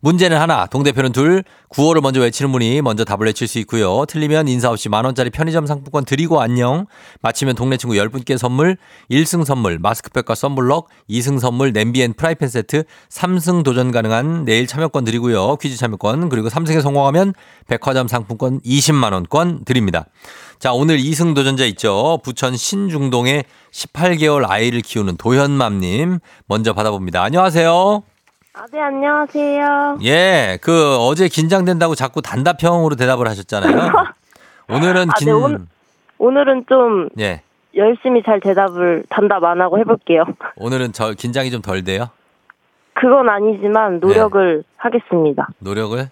문제는 하나. 동대표는 둘. 구호를 먼저 외치는 분이 먼저 답을 외칠 수 있고요. 틀리면 인사 없이 만원짜리 편의점 상품권 드리고 안녕. 맞히면 동네 친구 10분께 선물 1승 선물 마스크팩과 썬블럭 2승 선물 냄비 and 프라이팬 세트 3승 도전 가능한 내일 참여권 드리고요. 퀴즈 참여권 그리고 3승에 성공하면 백화점 상품권 20만 원권 드립니다. 자 오늘 2승 도전자 있죠? 부천 신중동에 18개월 아이를 키우는 도현맘님 먼저 받아봅니다. 안녕하세요 아, 네, 안녕하세요. 예, 그 어제 긴장된다고 자꾸 단답형으로 대답을 하셨잖아요. 오늘은 아, 긴 네, 오늘- 오늘은 좀 예, 열심히 잘 대답을 단답 안 하고 해볼게요. 오늘은 저 긴장이 좀 덜 돼요. 그건 아니지만 노력을 하겠습니다. 노력을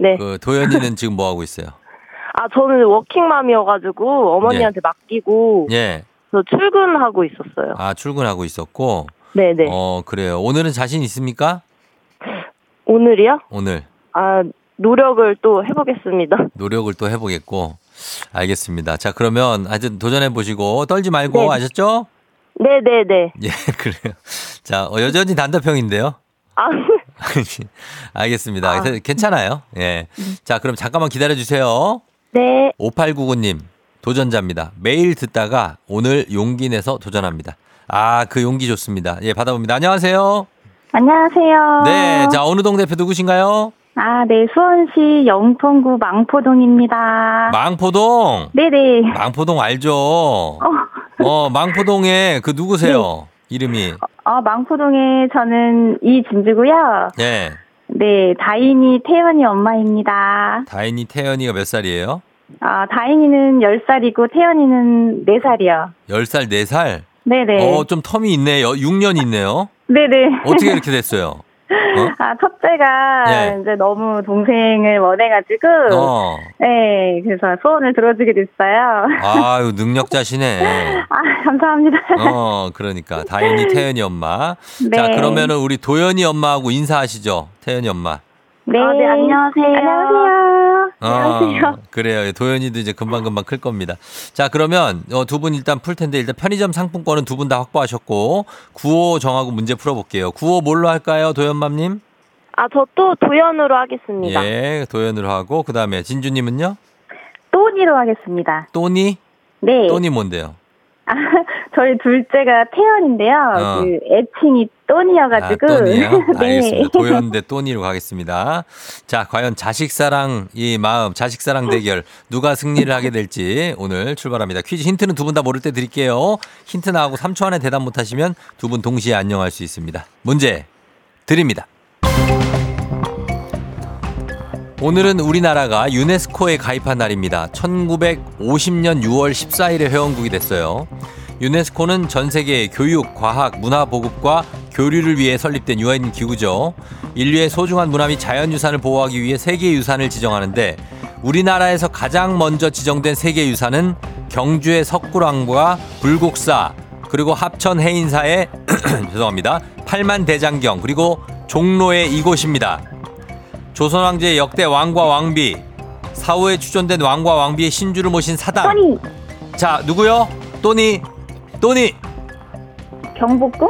네. 그 도현이는 지금 뭐 하고 있어요? 아, 저는 워킹맘이어가지고 어머니한테 맡기고 예, 저 출근하고 있었어요. 아 출근하고 있었고, 네네. 어 그래요. 오늘은 자신 있습니까? 오늘이요? 오늘 아, 노력을 또 해보겠습니다. 노력을 또 해보겠고, 알겠습니다. 자 그러면 하여튼 도전해 보시고 떨지 말고 네. 아셨죠? 네네네. 예, 그래요. 자 어, 여전히 단답형인데요. 아, 알겠습니다. 아. 그래서 괜찮아요. 예. 자, 그럼 잠깐만 기다려 주세요. 네. 5899님, 도전자입니다. 매일 듣다가 오늘 용기 내서 도전합니다. 아, 그 용기 좋습니다. 예, 받아봅니다. 안녕하세요. 안녕하세요. 네, 자, 어느 동 대표 누구신가요? 아, 네, 수원시 영통구 망포동입니다. 망포동. 네네. 망포동 알죠? 어, 어, 망포동에 그 누구세요? 이름이. 어, 망포동에 저는 이진주고요. 예. 네, 다인이 태연이 엄마입니다. 다인이 태연이가 몇 살이에요? 아, 다인이는 10살이고 태연이는 4살이요. 10살, 4살? 네네. 어, 좀 텀이 있네요. 6년 있네요. 네네. 어떻게 이렇게 됐어요? 어? 아, 첫째가 네. 이제 너무 동생을 원해가지고, 어. 네, 그래서 소원을 들어주게 됐어요. 아유, 능력자시네. 아, 감사합니다. 어, 그러니까. 다인이 태연이 엄마. 네. 자, 그러면은 우리 도연이 엄마하고 인사하시죠. 태연이 엄마. 네. 아, 네, 안녕하세요. 안녕하세요. 어, 그래요. 도현이도 이제 금방금방 클 겁니다. 자, 그러면 어, 두 분 일단 풀 텐데 일단 편의점 상품권은 두 분 다 확보하셨고 구호 정하고 문제 풀어볼게요. 구호 뭘로 할까요, 도현맘님? 아, 저 또 도연으로 하겠습니다. 예, 도현으로 하고 그 다음에 진주님은요? 또니로 하겠습니다. 또니? 네. 또니 뭔데요? 아, 저희 둘째가 태연인데요. 어. 그 애칭이 또니여가지고. 아, 또니요? 네. 알겠습니다. 도현 대 또니로 가겠습니다. 자, 과연 자식 사랑 이 마음, 자식 사랑 대결 누가 승리를 하게 될지 오늘 출발합니다. 퀴즈 힌트는 두 분 다 모를 때 드릴게요. 힌트 나하고 3초 안에 대답 못하시면 두 분 동시에 안녕할 수 있습니다. 문제 드립니다. 오늘은 우리나라가 유네스코에 가입한 날입니다. 1950년 6월 14일에 회원국이 됐어요. 유네스코는 전 세계 교육, 과학, 문화 보급과 교류를 위해 설립된 유엔 기구죠. 인류의 소중한 문화 및 자연유산을 보호하기 위해 세계유산을 지정하는데 우리나라에서 가장 먼저 지정된 세계유산은 경주의 석굴왕과 불국사 그리고 합천 해인사의 죄송합니다. 팔만 대장경 그리고 종로의 이곳입니다. 조선 황제의 역대 왕과 왕비 사후에 추존된 왕과 왕비의 신주를 모신 사당 또니. 자 누구요? 또니 또니. 경복궁?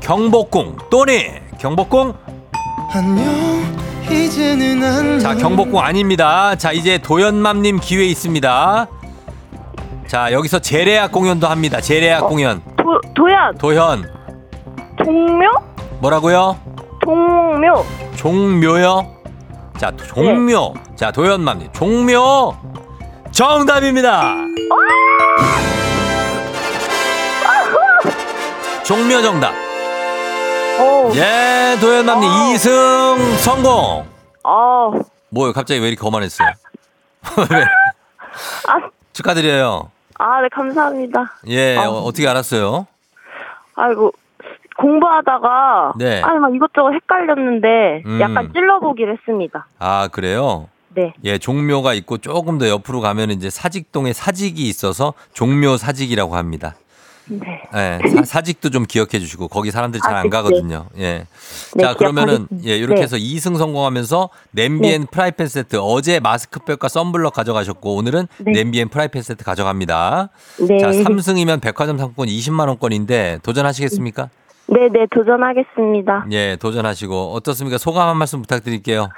경복궁 또니. 경복궁? 안녕 이제는 안녕 자 경복궁 아닙니다. 자 이제 도연맘님 기회 있습니다. 자 여기서 재래악 공연도 합니다. 재래악 공연. 도, 도연, 도현. 동묘? 뭐라고요? 동묘. 종묘요 자 종묘. 자 도연맘님. 종묘 정답입니다. 종묘 정답. 오, 예 도연맘님. 어. 이승 성공. 아, 뭐요? 갑자기 왜 이렇게 거만했어요? 왜? 아, 축하드려요. 아, 네, 감사합니다. 예 아. 어, 어떻게 알았어요? 아이고, 공부하다가, 네. 아니, 막 이것저것 헷갈렸는데, 음. 약간 찔러보기로 했습니다. 아 그래요 네. 예 종묘가 있고 조금 더 옆으로 가면 이제 사직동에 사직이 있어서 종묘 사직이라고 합니다 네. 예, 사, 직도좀 기억해 주시고 거기 사람들이 잘 아, 안 네, 가거든요. 예. 네, 자, 그러면은. 예, 이렇게 네. 해서 2승 성공하면서 냄비 and 프라이팬 세트 어제 마스크팩과 썬블럭 가져가셨고 오늘은 네. 냄비 and 프라이팬 세트 가져갑니다. 네. 자, 3승이면 백화점 상품권 20만 원권인데 도전하시겠습니까? 네, 네, 도전하겠습니다. 예, 도전하시고 어떻습니까? 소감 한 말씀 부탁드릴게요.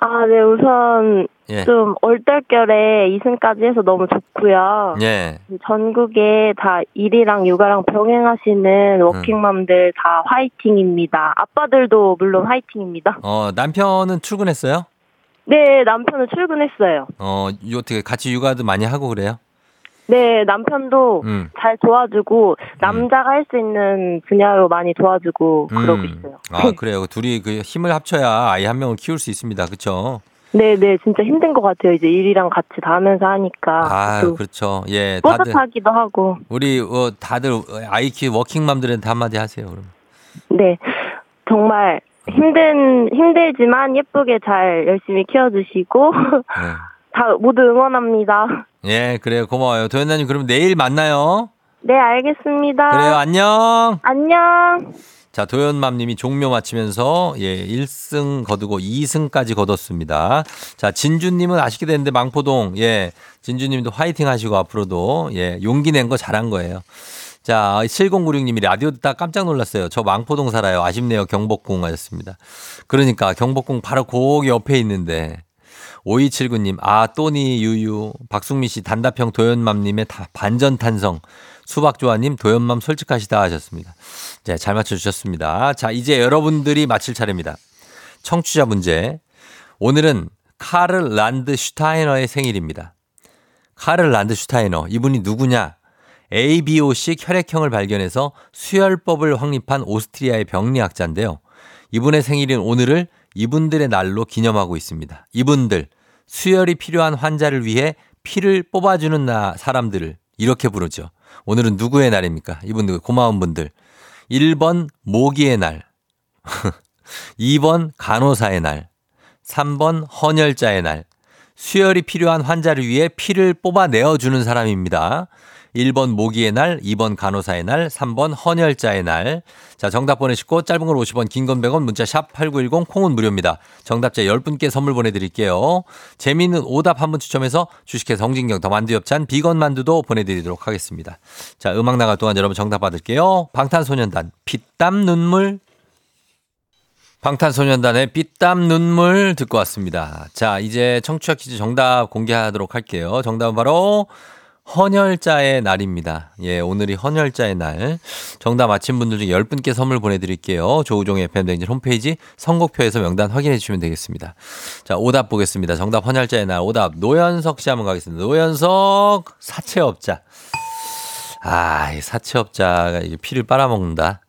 아, 네, 우선 예. 좀 얼떨결에 2승까지 해서 너무 좋고요. 예. 전국에 다 일이랑 육아랑 병행하시는 워킹맘들 다 화이팅입니다. 아빠들도 물론 화이팅입니다. 어, 남편은 출근했어요? 네, 남편은 출근했어요. 어, 이 어떻게 같이 육아도 많이 하고 그래요? 네, 남편도 음. 잘 도와주고 남자가 할수 있는 분야로 많이 도와주고 그러고 있어요. 아, 그래요. 둘이 그 힘을 합쳐야 아이 한 명을 키울 수 있습니다. 그렇죠? 네, 네, 진짜 힘든 것 같아요. 이제 일이랑 같이 다 하면서 하니까 아, 또 그렇죠. 예, 뿌듯하기도 하고. 우리 어, 다들 아이 키 워킹맘들한테 한마디 하세요. 그럼. 네, 정말 힘든 힘들지만 예쁘게 잘 열심히 키워주시고 네. 다 모두 응원합니다. 예, 그래요. 고마워요. 도현나님 그럼 내일 만나요. 네, 알겠습니다. 그래요. 안녕. 안녕. 자, 도현맘님이 종묘 마치면서 예, 1승 거두고 2승까지 거뒀습니다. 자, 진주님은 아쉽게 됐는데 망포동 예, 진주님도 화이팅 하시고 앞으로도 예, 용기 낸 거 잘한 거예요. 자, 7096님이 라디오 듣다 깜짝 놀랐어요. 저 망포동 살아요. 아쉽네요. 경복궁 하셨습니다. 그러니까 경복궁 바로 그 옆에 있는데 5279님, 아, 또니 유유, 박승미 씨, 단답형 도연맘님의 다- 반전탄성, 수박조아님, 도연맘 솔직하시다 하셨습니다. 네, 잘 맞춰주셨습니다. 자, 이제 여러분들이 맞힐 차례입니다. 청취자 문제. 오늘은 카를 란드 슈타이너의 생일입니다. 카를 란드 슈타이너, 이분이 누구냐? ABO식 혈액형을 발견해서 수혈법을 확립한 오스트리아의 병리학자인데요. 이분의 생일인 오늘을 이분들의 날로 기념하고 있습니다. 이분들, 수혈이 필요한 환자를 위해 피를 뽑아주는 나, 사람들을 이렇게 부르죠. 오늘은 누구의 날입니까? 이분들, 고마운 분들. 1번 모기의 날. 2번 간호사의 날. 3번 헌혈자의 날. 수혈이 필요한 환자를 위해 피를 뽑아내어 주는 사람입니다. 1번 모기의 날, 2번 간호사의 날, 3번 헌혈자의 날. 자, 정답 보내시고 짧은 걸 50원, 긴 건 100원, 문자 샵 8910 콩은 무료입니다. 정답자 10분께 선물 보내 드릴게요. 재미있는 오답 한 분 추첨해서 주식회사 홍진경 더 만두 엽찬 비건 만두도 보내 드리도록 하겠습니다. 자, 음악 나갈 동안 여러분 정답 받을게요. 방탄소년단 피땀 눈물 방탄소년단의 삐땀 눈물 듣고 왔습니다. 자, 이제 청취자 퀴즈 정답 공개하도록 할게요. 정답은 바로 헌혈자의 날입니다. 예, 오늘이 헌혈자의 날. 정답 맞힌 분들 중에 10분께 선물 보내드릴게요. 조우종의 FM댕진 홈페이지 선곡표에서 명단 확인해 주시면 되겠습니다. 자, 오답 보겠습니다. 정답 헌혈자의 날. 오답 노현석 씨 한번 가겠습니다. 노현석 사채업자. 아, 이 사채업자가 피를 빨아먹는다.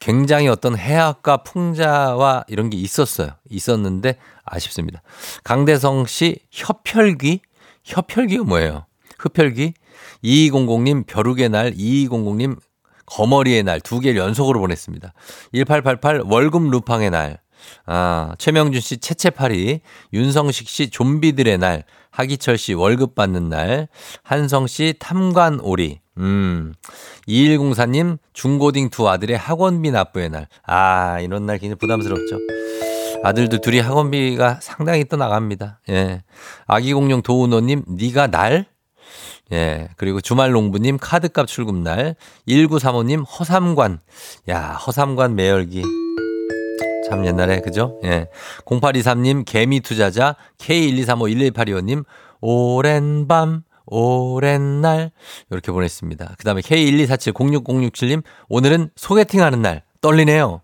굉장히 어떤 해악과 풍자와 이런 게 있었어요. 있었는데 아쉽습니다. 강대성 씨 협혈귀? 협혈귀가 뭐예요? 흡혈귀? 2200님 벼룩의 날, 2200님 거머리의 날 두 개를 연속으로 보냈습니다. 1888 월급 루팡의 날. 아, 최명준 씨 채채파리, 윤성식 씨 좀비들의 날, 하기철 씨 월급 받는 날, 한성 씨 탐관 오리, 음, 2104님 중고딩 두 아들의 학원비 납부의 날. 아, 이런 날 굉장히 부담스럽죠. 아들들 둘이 학원비가 상당히 또 나갑니다. 예. 아기 공룡 도우노님, 네가 날? 예. 그리고 주말 농부님 카드값 출금 날. 1935님 허삼관. 야, 허삼관 매열기. 참 옛날에 그죠? 예. 0823님 개미 투자자 K123511825님 오랜 밤 오랜 날 이렇게 보냈습니다. 그다음에 K124706067님 오늘은 소개팅 하는 날 떨리네요.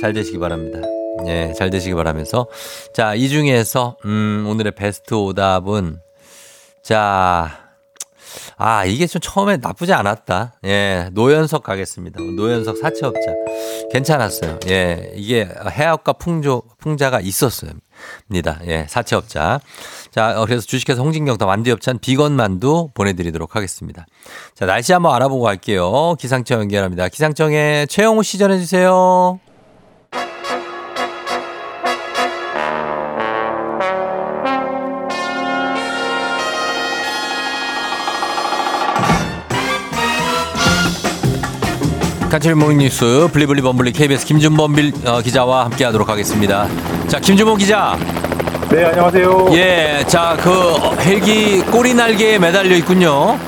잘 되시기 바랍니다. 예, 잘 되시기 바라면서 자, 이 중에서 음, 오늘의 베스트 오답은 자, 아, 이게 좀 처음에 나쁘지 않았다. 예, 노연석 가겠습니다. 노연석 사채업자. 괜찮았어요. 예, 이게 해악과 풍조, 풍자가 있었어요. 입니다. 예, 사채업자. 자, 어, 그래서 주식회사 홍진경 더 만두엽찬 비건 만두 보내드리도록 하겠습니다. 자, 날씨 한번 알아보고 갈게요. 기상청 연결합니다. 기상청에 최영호 씨 전해주세요. 간추린 모닝뉴스 블리블리 범블리 KBS 김준범 빌, 어, 기자와 함께하도록 하겠습니다. 자, 김준범 기자. 네, 안녕하세요. 예, 자, 그 어, 헬기 꼬리 날개에 매달려 있군요.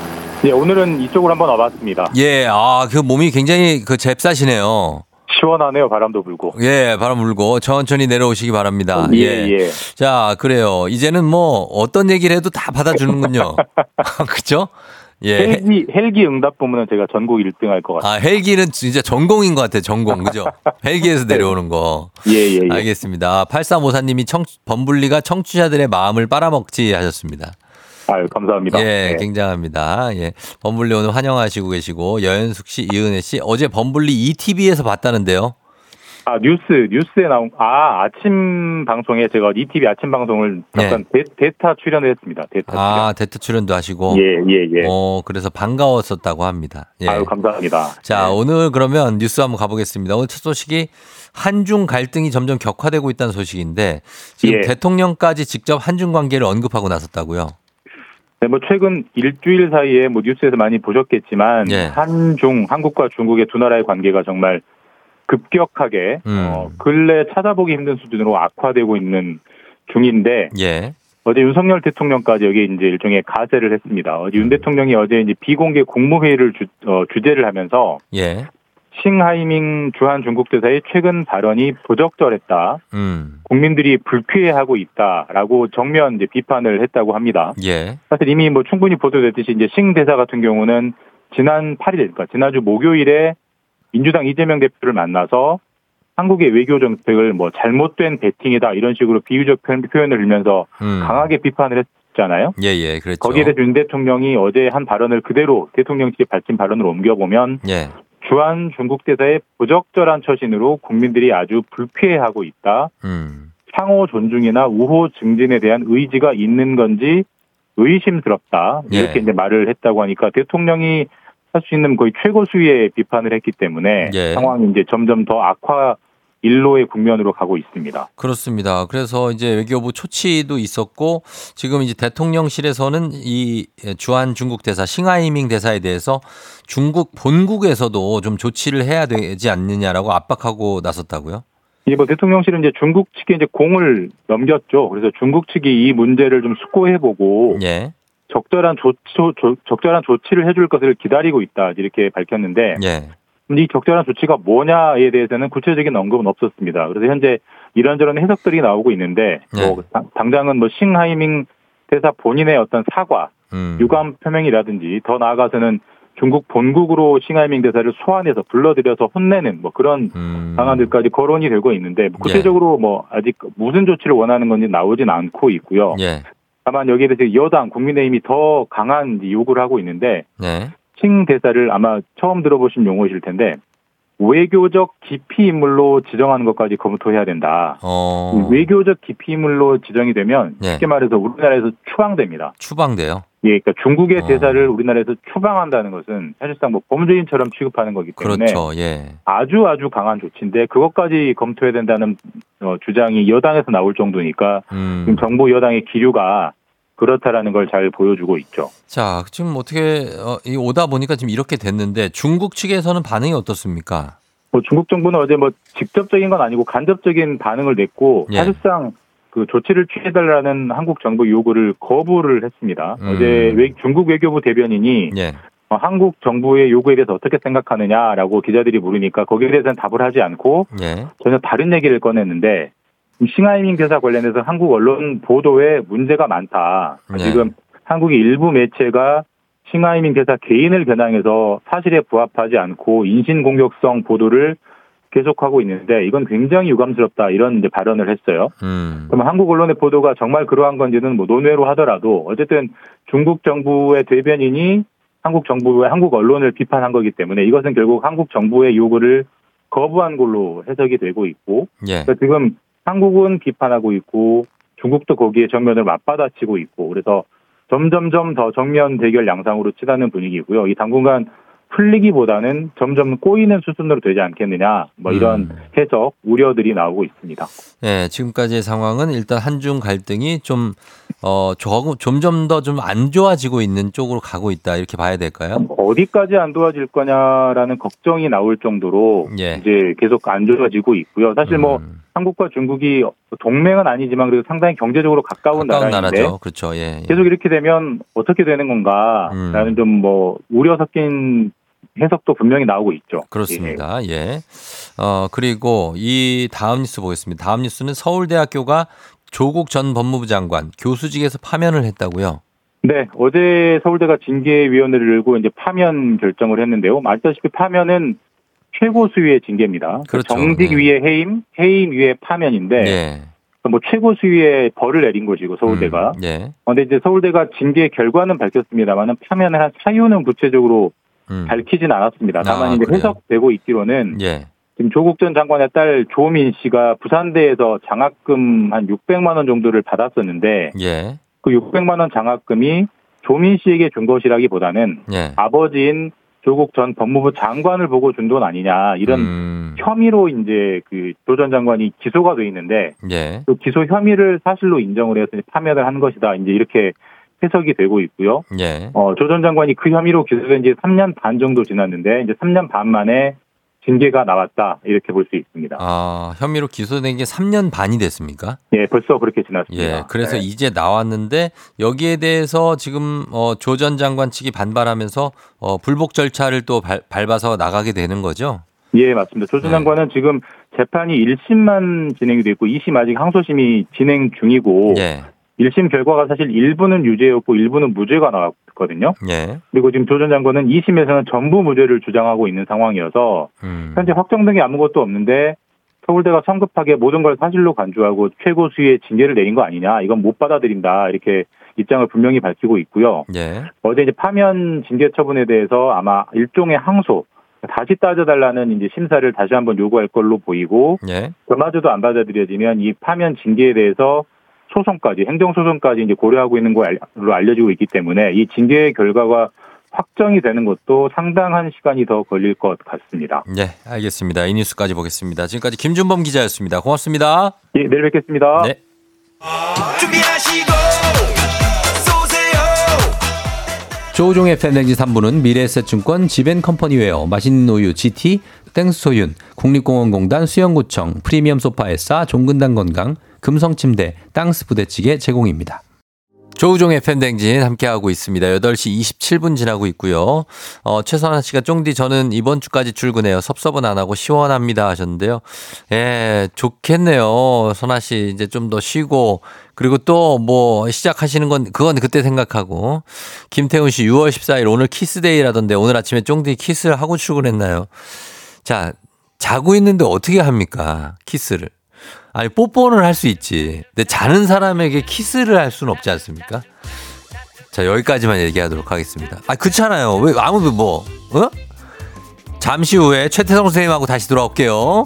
예, 오늘은 이쪽으로 한번 와봤습니다. 예, 아, 그 몸이 굉장히 그 잽싸시네요. 시원하네요, 바람도 불고. 예, 바람 불고 천천히 내려오시기 바랍니다. 예, 예. 자, 그래요. 이제는 뭐 어떤 얘기를 해도 다 받아주는군요. 그죠? 예. 헬기, 헬기 응답 부문은 제가 전국 1등 할 것 같아요. 아, 헬기는 진짜 전공인 것 같아요. 전공. 그죠? 헬기에서 내려오는 거. 예, 예, 예. 알겠습니다. 8354님이 청, 범블리가 청취자들의 마음을 빨아먹지 하셨습니다. 아유, 감사합니다. 예, 네. 굉장합니다. 예. 범블리 오늘 환영하시고 계시고, 여현숙 씨, 이은혜 씨, 어제 범블리 ETV에서 봤다는데요. 아, 뉴스, 뉴스에 나온, 아, 아침 방송에 제가 ETV 아침 방송을 잠깐 데, 데타 출연을 했습니다. 데타 네. 아, 대트 출연도 하시고. 출연. 예, 예, 예. 어, 그래서 반가웠었다고 합니다. 예. 아유, 감사합니다. 자, 오늘 그러면 뉴스 한번 가보겠습니다. 오늘 첫 소식이 한중 갈등이 점점 격화되고 있다는 소식인데 지금 예. 대통령까지 직접 한중 관계를 언급하고 나섰다고요. 네, 뭐 최근 일주일 사이에 뭐 뉴스에서 많이 보셨겠지만 예. 한중 한국과 중국의 두 나라의 관계가 정말 급격하게 음. 어, 근래 찾아보기 힘든 수준으로 악화되고 있는 중인데 예. 어제 윤석열 대통령까지 여기 이제 일종의 가세를 했습니다. 어제 음. 윤 대통령이 어제 이제 비공개 국무회의를 주, 어, 주재를 하면서 예. 싱하이밍 주한 중국 대사의 최근 발언이 부적절했다. 음. 국민들이 불쾌해하고 있다라고 정면 이제 비판을 했다고 합니다. 예. 사실 이미 뭐 충분히 보도됐듯이 이제 싱 대사 같은 경우는 지난 8일, 그러니까 지난주 목요일에 민주당 이재명 대표를 만나서 한국의 외교 정책을 뭐 잘못된 배팅이다 이런 식으로 비유적 표현- 표현을 들면서 음. 강하게 비판을 했잖아요. 예, 예. 그랬죠. 거기에 대해서 윤 대통령이 어제 한 발언을 그대로 대통령실이 밝힌 발언을 옮겨보면 예. 주한 중국 대사의 부적절한 처신으로 국민들이 아주 불쾌해하고 있다. 음. 상호 존중이나 우호 증진에 대한 의지가 있는 건지 의심스럽다. 이렇게 예. 이제 말을 했다고 하니까 대통령이 할 수 있는 거의 최고 수위의 비판을 했기 때문에 예. 상황이 이제 점점 더 악화 일로의 국면으로 가고 있습니다. 그렇습니다. 그래서 이제 외교부 초치도 있었고 지금 이제 대통령실에서는 이 주한 중국 대사 싱하이밍 대사에 대해서 중국 본국에서도 좀 조치를 해야 되지 않느냐라고 압박하고 나섰다고요? 이제 뭐 대통령실은 이제 중국 측에 이제 공을 넘겼죠. 그래서 중국 측이 이 문제를 좀 숙고해보고 예. 적절한 조치, 조- 적절한 조치를 해줄 것을 기다리고 있다 이렇게 밝혔는데 예. 이 적절한 조치가 뭐냐에 대해서는 구체적인 언급은 없었습니다. 그래서 현재 이런저런 해석들이 나오고 있는데 네. 뭐 당- 당장은 뭐 싱하이밍 대사 본인의 어떤 사과, 음. 유감 표명이라든지 더 나아가서는 중국 본국으로 싱하이밍 대사를 소환해서 불러들여서 혼내는 뭐 그런 음. 방안들까지 거론이 되고 있는데 뭐 구체적으로 뭐 아직 무슨 조치를 원하는 건지 나오진 않고 있고요. 예. 다만 여기에 대해서 여당 국민의힘이 더 강한 요구를 하고 있는데 네. 칭 대사를 아마 처음 들어보신 용어이실 텐데 외교적 기피 인물로 지정하는 것까지 검토해야 된다. 어. 외교적 기피 인물로 지정이 되면 네. 쉽게 말해서 우리나라에서 추방됩니다. 추방돼요. 예, 그러니까 중국의 어. 대사를 우리나라에서 추방한다는 것은 사실상 뭐 범죄인처럼 취급하는 거기 때문에 그렇죠. 예. 아주 아주 강한 조치인데 그것까지 검토해야 된다는 어, 주장이 여당에서 나올 정도니까 음. 지금 정부 여당의 기류가 그렇다라는 걸 잘 보여주고 있죠. 자, 지금 어떻게 어, 이 오다 보니까 지금 이렇게 됐는데 중국 측에서는 반응이 어떻습니까? 뭐 중국 정부는 어제 뭐 직접적인 건 아니고 간접적인 반응을 냈고 예. 사실상 그 조치를 취해달라는 한국 정부 요구를 거부를 했습니다. 음. 어제 외- 중국 외교부 대변인이 예. 어, 한국 정부의 요구에 대해서 어떻게 생각하느냐라고 기자들이 물으니까 거기에 대해서는 답을 하지 않고 예. 전혀 다른 얘기를 꺼냈는데 싱하이밍 대사 관련해서 한국 언론 보도에 문제가 많다. 네. 지금 한국의 일부 매체가 싱하이밍 대사 개인을 겨냥해서 사실에 부합하지 않고 인신 공격성 보도를 계속하고 있는데 이건 굉장히 유감스럽다 이런 이제 발언을 했어요. 음. 그러면 한국 언론의 보도가 정말 그러한 건지는 뭐 논외로 하더라도 어쨌든 중국 정부의 대변인이 한국 정부의 한국 언론을 비판한 거기 때문에 이것은 결국 한국 정부의 요구를 거부한 걸로 해석이 되고 있고 예. 그러니까 지금 한국은 비판하고 있고 중국도 거기에 정면을 맞받아치고 있고 그래서 점점점 더 정면 대결 양상으로 치닫는 분위기고요. 이 당분간 풀리기보다는 점점 꼬이는 수준으로 되지 않겠느냐 뭐 이런 음. 해석 우려들이 나오고 있습니다. 예, 지금까지의 상황은 일단 한중 갈등이 좀, 어, 조금, 점점 더 좀 안 좋아지고 있는 쪽으로 가고 있다. 이렇게 봐야 될까요? 어디까지 안 도와질 거냐라는 걱정이 나올 정도로 예. 이제 계속 안 좋아지고 있고요. 사실 뭐 음, 한국과 중국이 동맹은 아니지만 그래도 상당히 경제적으로 가까운, 가까운 나라인데 나라죠. 그렇죠. 예. 예. 계속 이렇게 되면 어떻게 되는 건가라는 음. 좀뭐 우려 섞인 해석도 분명히 나오고 있죠. 그렇습니다. 예. 어, 그리고 이 다음 뉴스 보겠습니다. 다음 뉴스는 서울대학교가 조국 전 법무부 장관 교수직에서 파면을 했다고요. 네, 어제 서울대가 징계위원회를 열고 이제 파면 결정을 했는데요. 아시다시피 파면은 최고 수위의 징계입니다. 그렇죠. 정직 네. 위의 해임, 해임 위의 파면인데 예. 뭐 최고 수위의 벌을 내린 것이고 서울대가. 음, 예. 그런데 이제 서울대가 징계 결과는 밝혔습니다만은 파면을 한 사유는 구체적으로 음. 밝히진 않았습니다. 다만 아, 이제 그래요? 해석되고 있기로는 예. 지금 조국 전 장관의 딸 조민 씨가 부산대에서 장학금 한 600만 원 정도를 받았었는데 예. 그 600만 원 장학금이 조민 씨에게 준 것이라기보다는 예. 아버지인 조국 전 법무부 장관을 보고 준 돈 아니냐 이런 음, 혐의로 이제 그 조 전 장관이 기소가 돼 있는데 예. 그 기소 혐의를 사실로 인정을 해서 파면을 한 것이다 이제 이렇게 해석이 되고 있고요. 예. 어, 조 전 장관이 그 혐의로 기소된 지 3년 반 정도 지났는데 이제 3년 반 만에 징계가 나왔다 이렇게 볼 수 있습니다. 아, 혐의로 기소된 게 3년 반이 됐습니까? 예, 벌써 그렇게 지났습니다. 예. 그래서 네. 이제 나왔는데 여기에 대해서 지금 어, 조전 장관 측이 반발하면서 어, 불복 절차를 또 밟, 밟아서 나가게 되는 거죠? 예, 맞습니다. 조전 네. 장관은 지금 재판이 1심만 진행이 되고 2심 아직 항소심이 진행 중이고 예. 1심 결과가 사실 일부는 유죄였고 일부는 무죄가 나왔 거든요. 예. 그리고 지금 조 전 장관은 2심에서는 전부 무죄를 주장하고 있는 상황이어서 음. 현재 확정된 게 아무것도 없는데 서울대가 성급하게 모든 걸 사실로 간주하고 최고 수위의 징계를 내린 거 아니냐 이건 못 받아들인다 이렇게 입장을 분명히 밝히고 있고요. 예. 어제 이제 파면 징계 처분에 대해서 아마 일종의 항소 다시 따져달라는 이제 심사를 다시 한번 요구할 걸로 보이고 예. 그마저도 안 받아들여지면 이 파면 징계에 대해서 소송까지 행정소송까지 이제 고려하고 있는 걸로 알려지고 있기 때문에 이 징계 결과가 확정이 되는 것도 상당한 시간이 더 걸릴 것 같습니다. 네, 알겠습니다. 이 뉴스까지 보겠습니다. 지금까지 김준범 기자였습니다. 고맙습니다. 예, 내일 뵙겠습니다. 네. 준비하시고 쏘세요 조우종의 팬댕지 3부는 미래에셋증권 지벤컴퍼니웨어 맛있는 우유 GT 땡스소윤 국립공원공단 수영구청 프리미엄 소파에싸 종근당 건강 금성침대 땅스 부대찌개 제공입니다. 조우종의 팬댕진 함께하고 있습니다. 8시 27분 지나고 있고요. 어, 최선아 씨가 쫑디 저는 이번 주까지 출근해요. 섭섭은 안 하고 시원합니다 하셨는데요. 예, 좋겠네요. 선아 씨 이제 좀 더 쉬고 그리고 또 뭐 시작하시는 건 그건 그때 생각하고 김태훈 씨 6월 14일 오늘 키스데이라던데 오늘 아침에 쫑디 키스를 하고 출근했나요? 자, 자고 있는데 어떻게 합니까? 키스를. 아니, 뽀뽀는 할 수 있지. 근데 자는 사람에게 키스를 할 수는 없지 않습니까? 자, 여기까지만 얘기하도록 하겠습니다. 아, 그렇잖아요. 왜 아무도 뭐, 어? 잠시 후에 최태성 선생님하고 다시 돌아올게요.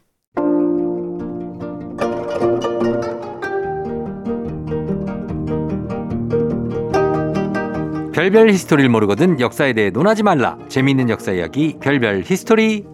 별별 히스토리를 모르거든 역사에 대해 논하지 말라. 재미있는 역사 이야기 별별 히스토리.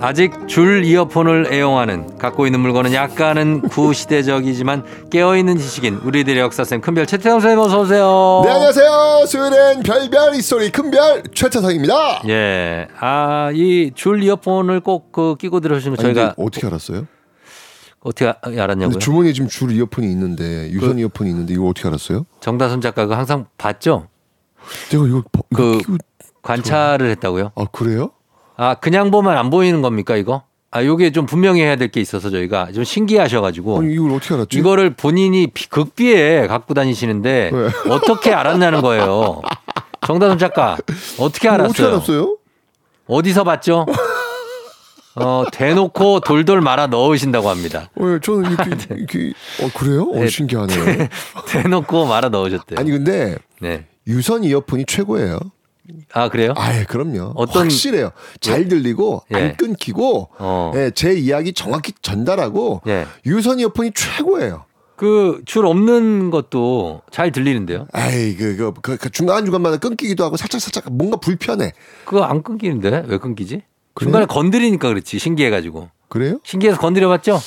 아직 줄 이어폰을 애용하는 갖고 있는 물건은 약간은 구시대적이지만 깨어있는 지식인 우리들의 역사쌤 큰별 최태성 선생님 어서 오세요. 네 안녕하세요. 수요일엔 별별 히스토리 큰별 최태성입니다. 예, 아 이 줄 이어폰을 꼭 그 끼고 들으시는 거 저희가 어떻게 알았어요? 어떻게 아- 알았냐고요? 근데 주머니에 지금 줄 이어폰이 있는데 유선 이어폰이 있는데 이거 어떻게 알았어요? 정다선 작가가 항상 봤죠? 내가 이거 버- 이거 그 끼고 관찰을 했다고요? 아 그래요? 아 그냥 보면 안 보이는 겁니까 이거? 아 요게 좀 분명히 해야 될 게 있어서 저희가 좀 신기하셔가지고 아니 이걸 어떻게 알았지? 이거를 본인이 비- 극비에 갖고 다니시는데 네. 어떻게 알았냐는 거예요. 정다선 작가 어떻게 이거 알았어요? 어떻게 알았어요? 어디서 봤죠? 어 대놓고 돌돌 말아 넣으신다고 합니다. 어, 저는 이렇게, 이렇게 어 그래요? 어, 네. 신기하네요. 대놓고 말아 넣으셨대요. 아니 근데 네. 유선 이어폰이 최고예요. 아 그래요? 아예 그럼요. 어떤- 확실해요. 잘 들리고 예. 안 끊기고 어. 예, 제 이야기 정확히 전달하고 예. 유선 이어폰이 최고예요. 그 줄 없는 것도 잘 들리는데요. 아이 그, 그, 그, 그 중간 중간마다 끊기기도 하고 살짝 살짝 뭔가 불편해. 그거 안 끊기는데 왜 끊기지? 그래요? 중간에 건드리니까 그렇지 신기해가지고 그래요? 신기해서 건드려봤죠?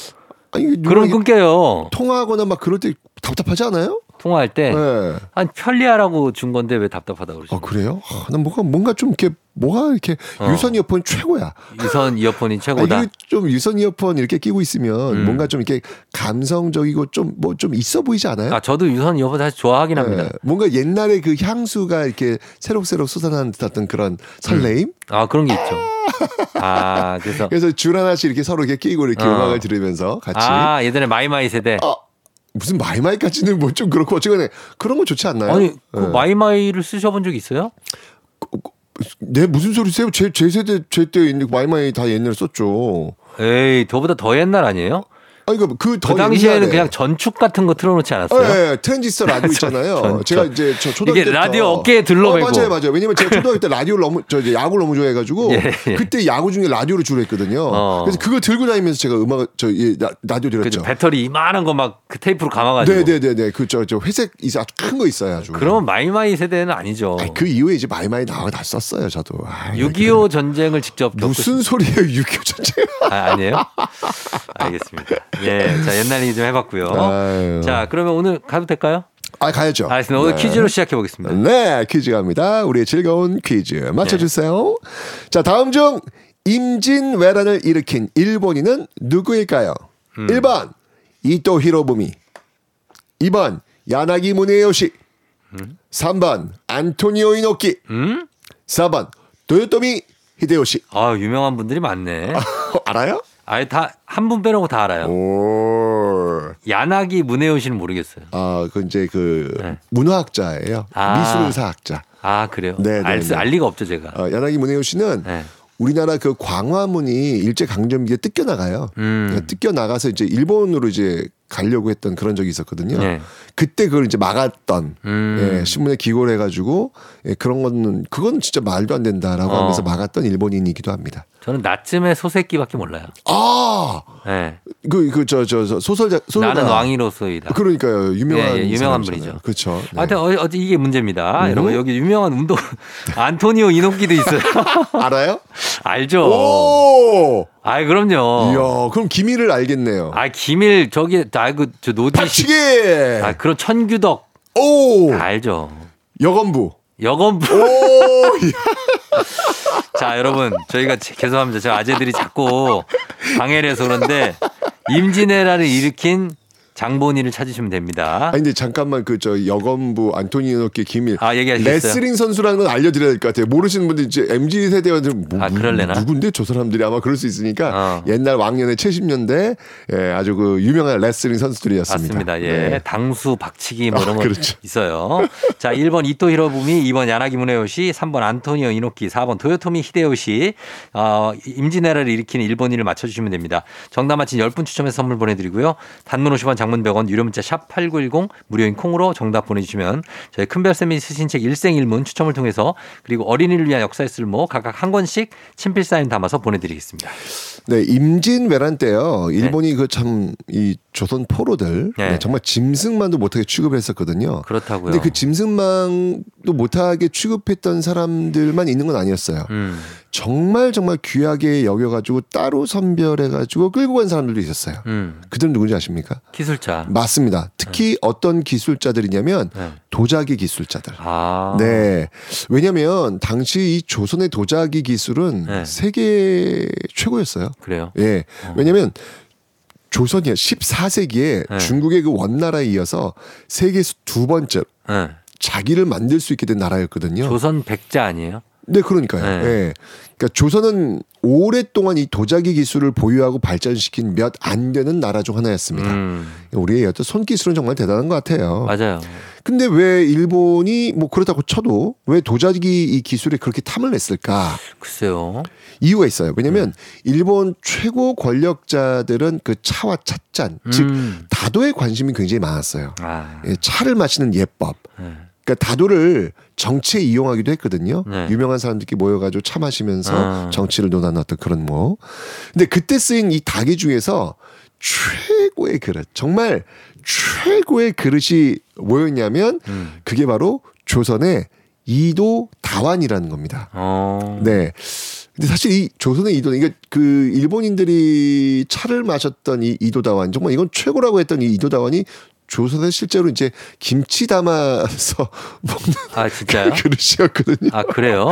아니 그럼 끊겨요. 통화하거나 막 그럴 때 답답하지 않아요? 통화할 때 네. 아니 편리하라고 준 건데 왜 답답하다고 그러지? 아 그래요? 아, 난 뭐가 뭔가 좀 이렇게 뭐가 이렇게 어. 유선 이어폰 최고야. 유선 이어폰이 아, 최고다. 이게 좀 유선 이어폰 이렇게 끼고 있으면 음. 뭔가 좀 이렇게 감성적이고 좀 뭐 좀 있어 보이지 않아요? 아 저도 유선 이어폰 사실 좋아하긴 합니다. 네. 뭔가 옛날에 그 향수가 이렇게 새록새록 솟아나는 듯한 그런 설레임? 아 그런 게 있죠. 아 그래서 그래서 줄 하나씩 이렇게 서로 이렇게 끼고 이렇게 어. 음악을 들으면서 같이 아 예전에 마이마이 세대. 아, 무슨 마이마이까지는 뭐 좀 그렇고 어쨌거나 그런 거 좋지 않나요? 아니 그 네. 마이마이를 써보신 적 있어요? 네 무슨 소리세요? 제, 제 세대 제 때 마이마이 다 옛날에 썼죠. 에이 저보다 더 옛날 아니에요? 아니 그더 그 당시에는 그냥 전축 같은 거 틀어놓지 않았어요? 네, 트랜지스터 라디오 있잖아요. 전- 제가 전- 이제 저 초등학교 이게 라디오 어깨에 들러매고. 어, 맞아요, 맞아요. 왜냐면 제가 초등학교 때 라디오를 너무 저 이제 야구를 너무 좋아해가지고 예, 예. 그때 야구 중에 라디오를 주로 했거든요. 어. 그래서 그거 들고 다니면서 제가 음악 저 예, 라, 라디오 들었죠. 배터리 이만한 거 막 그 테이프로 감아가지고. 네 네 네 네. 그저 저 회색 이사 큰거 있어요, 아주. 그러면 마이마이 세대는 아니죠. 아니, 그 이후에 이제 마이마이 나와 다 썼어요, 저도. 아, 6.25 전쟁을 직접 무슨 소리예요, 6.25 전쟁? 아, 아니에요? 알겠습니다. 예, 자 옛날 얘기 좀 해봤고요. 아유. 자 그러면 오늘 가도 될까요? 아 가야죠. 알겠습니다. 오늘 네. 퀴즈로 시작해 보겠습니다. 네, 퀴즈 갑니다. 우리의 즐거운 퀴즈 맞춰주세요. 자, 다음 중 임진왜란을 일으킨 일본인은 누구일까요? 음. 1번 이토 히로부미 2번 야나기 무네요시 3번 안토니오 이노키 음? 4번 도요토미 히데요시 아 유명한 분들이 많네. 어, 알아요? 아예 다 한 분 빼놓고 다 알아요. 오. 야나기 문혜원 씨는 모르겠어요. 아, 그 이제 그 네. 문화학자예요. 아. 미술사학자. 아 그래요? 네, 네, 알, 네. 알 리가 없죠 제가. 어, 야나기 문혜호 씨는 네. 우리나라 그 광화문이 일제 강점기에 뜯겨 나가요. 음. 뜯겨 나가서 이제 일본으로 이제 가려고 했던 그런 적이 있었거든요. 네. 그때 그걸 이제 막았던 음. 예, 신문에 기고를 해가지고 예, 그런 거는 그건 진짜 말도 안 된다라고 어. 하면서 막았던 일본인이기도 합니다. 저는 나쯤의 소새끼밖에 몰라요. 아, 네. 그그 저 저 소설자 소설가 나는 왕이로서이다. 그러니까요 예, 유명한 예, 유명한 사람이잖아요. 분이죠. 그렇죠. 네. 하여튼 어, 어, 이게 문제입니다. 음. 여러분 여기 유명한 운동 안토니오 이노키도 있어요. 알아요? 알죠. 오, 아이 그럼요. 이야, 그럼 기밀을 알겠네요. 아 기밀 저기 아그 저 노지 씨. 박치기. 아 그런 천규덕 오, 알죠. 여건부. 여건부. 오, 자 여러분 저희가 제- 죄송합니다. 저 아재들이 자꾸 방해를 해서 그런데 임진왜란을 일으킨 장본인을 찾으시면 됩니다. 아니 근데 잠깐만 그 저 여건부 안토니오노키 기밀 아 얘기하셨어요? 레슬링 선수라는 건 알려드려야 될 것 같아요. 모르시는 분들 이제 MZ 세대들 뭐, 아, 그럴래나? 누군데 저 사람들이 아마 그럴 수 있으니까 어. 옛날 왕년의 70년대 예, 아주 그 유명한 레슬링 선수들이었습니다. 맞습니다. 예. 네. 당수, 박치기 뭐 이런 아, 거 그렇죠. 있어요. 자, 1번 이토 히로부미, 2번 야나기 무네요시, 3번 안토니오 이노키, 4번 도요토미 히데요시. 어, 임진왜란을 일으키는 일본인을 맞춰주시면 됩니다. 정답 맞힌 10분 추첨해서 선물 보내드리고요. 단문 50원, 장문 100원, 유료 문자 샵 8910, 무료인 콩으로 정답 보내주시면 저희 큰별쌤이 쓰신 책 일생일문 추첨을 통해서 그리고 어린이를 위한 역사의 쓸모 각각 한 권씩 친필 사인 담아서 보내드리겠습니다. 네, 임진왜란 때요. 일본이 그참 이 조선 포로들 네. 네, 정말 짐승만도 못하게 취급을 했었거든요. 그렇다고요. 근데 그 짐승만도 못하게 취급했던 사람들만 있는 건 아니었어요. 음, 정말 정말 귀하게 여겨가지고 따로 선별해가지고 끌고 간 사람들도 있었어요. 음. 그들은 누군지 아십니까? 기술 자. 맞습니다. 특히 어떤 기술자들이냐면 네. 도자기 기술자들. 아. 네. 왜냐면 당시 이 조선의 도자기 기술은 네. 세계 최고였어요. 그래요. 예. 왜냐면 조선이 14세기에 네. 중국의 그 원나라에 이어서 세계에서 두 번째 네. 자기를 만들 수 있게 된 나라였거든요. 조선 백자 아니에요? 네, 그러니까요. 네. 예. 그러니까 조선은 오랫동안 이 도자기 기술을 보유하고 발전시킨 몇 안 되는 나라 중 하나였습니다. 음, 우리의 어떤 손기술은 정말 대단한 것 같아요. 맞아요. 근데 왜 일본이 뭐 그렇다고 쳐도 왜 도자기 이 기술에 그렇게 탐을 냈을까? 글쎄요. 이유가 있어요. 왜냐면 네. 일본 최고 권력자들은 그 차와 찻잔, 즉 음. 다도에 관심이 굉장히 많았어요. 아, 예, 차를 마시는 예법. 네. 그러니까 다도를 정치에 이용하기도 했거든요. 네. 유명한 사람들끼리 모여가지고 차 마시면서 아. 정치를 논하는 어떤 그런 뭐. 근데 그때 쓰인 이 닭이 중에서 최고의 그릇, 정말 최고의 그릇이 뭐였냐면 음. 그게 바로 조선의 이도 다완이라는 겁니다. 어. 네. 근데 사실 이 조선의 이도, 이게 그 일본인들이 차를 마셨던 이 이도다완, 정말 이건 최고라고 했던 이 이도다완이 조선에 실제로 이제 김치 담아서 먹는 아, 진짜요? 그릇이었거든요. 아, 그래요?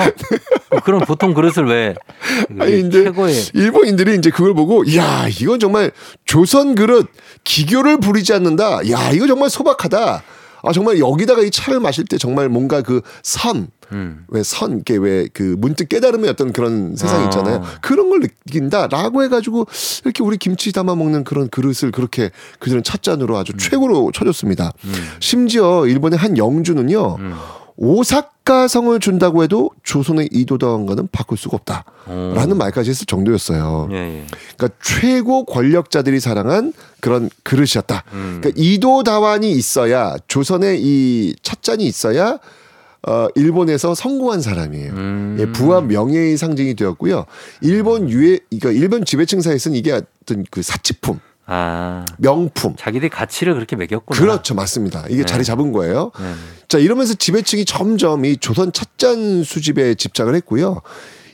그럼 보통 그릇을 왜 아니, 근데 최고의 일본인들이 이제 그걸 보고, 야, 이건 정말 조선 그릇 기교를 부리지 않는다. 야, 이거 정말 소박하다. 아, 정말 여기다가 이 차를 마실 때 정말 뭔가 그 선, 음. 왜 선, 이게 왜 그 문득 깨달음의 어떤 그런 세상이 어. 있잖아요. 그런 걸 느낀다라고 해가지고 이렇게 우리 김치 담아 먹는 그런 그릇을 그렇게 그들은 찻잔으로 아주 최고로 쳐줬습니다. 심지어 일본의 한 영주는요. 음. 오 사카 성을 준다고 해도 조선의 이도다원과는 바꿀 수가 없다라는 말까지 했을 정도였어요. 예, 예. 그러니까 최고 권력자들이 사랑한 그런 그릇이었다. 음. 그러니까 이도다완이 있어야 조선의 이 찻잔이 있어야 어 일본에서 성공한 사람이에요. 음. 예, 부와 명예의 상징이 되었고요. 일본 유해 그러니까 일본 지배층 사이에서는 이게 어떤 그 사치품, 아. 명품. 자기들이 가치를 그렇게 매겼구나. 그렇죠, 맞습니다. 이게 네. 자리 잡은 거예요. 네. 자, 이러면서 지배층이 점점 이 조선 찻잔 수집에 집착을 했고요.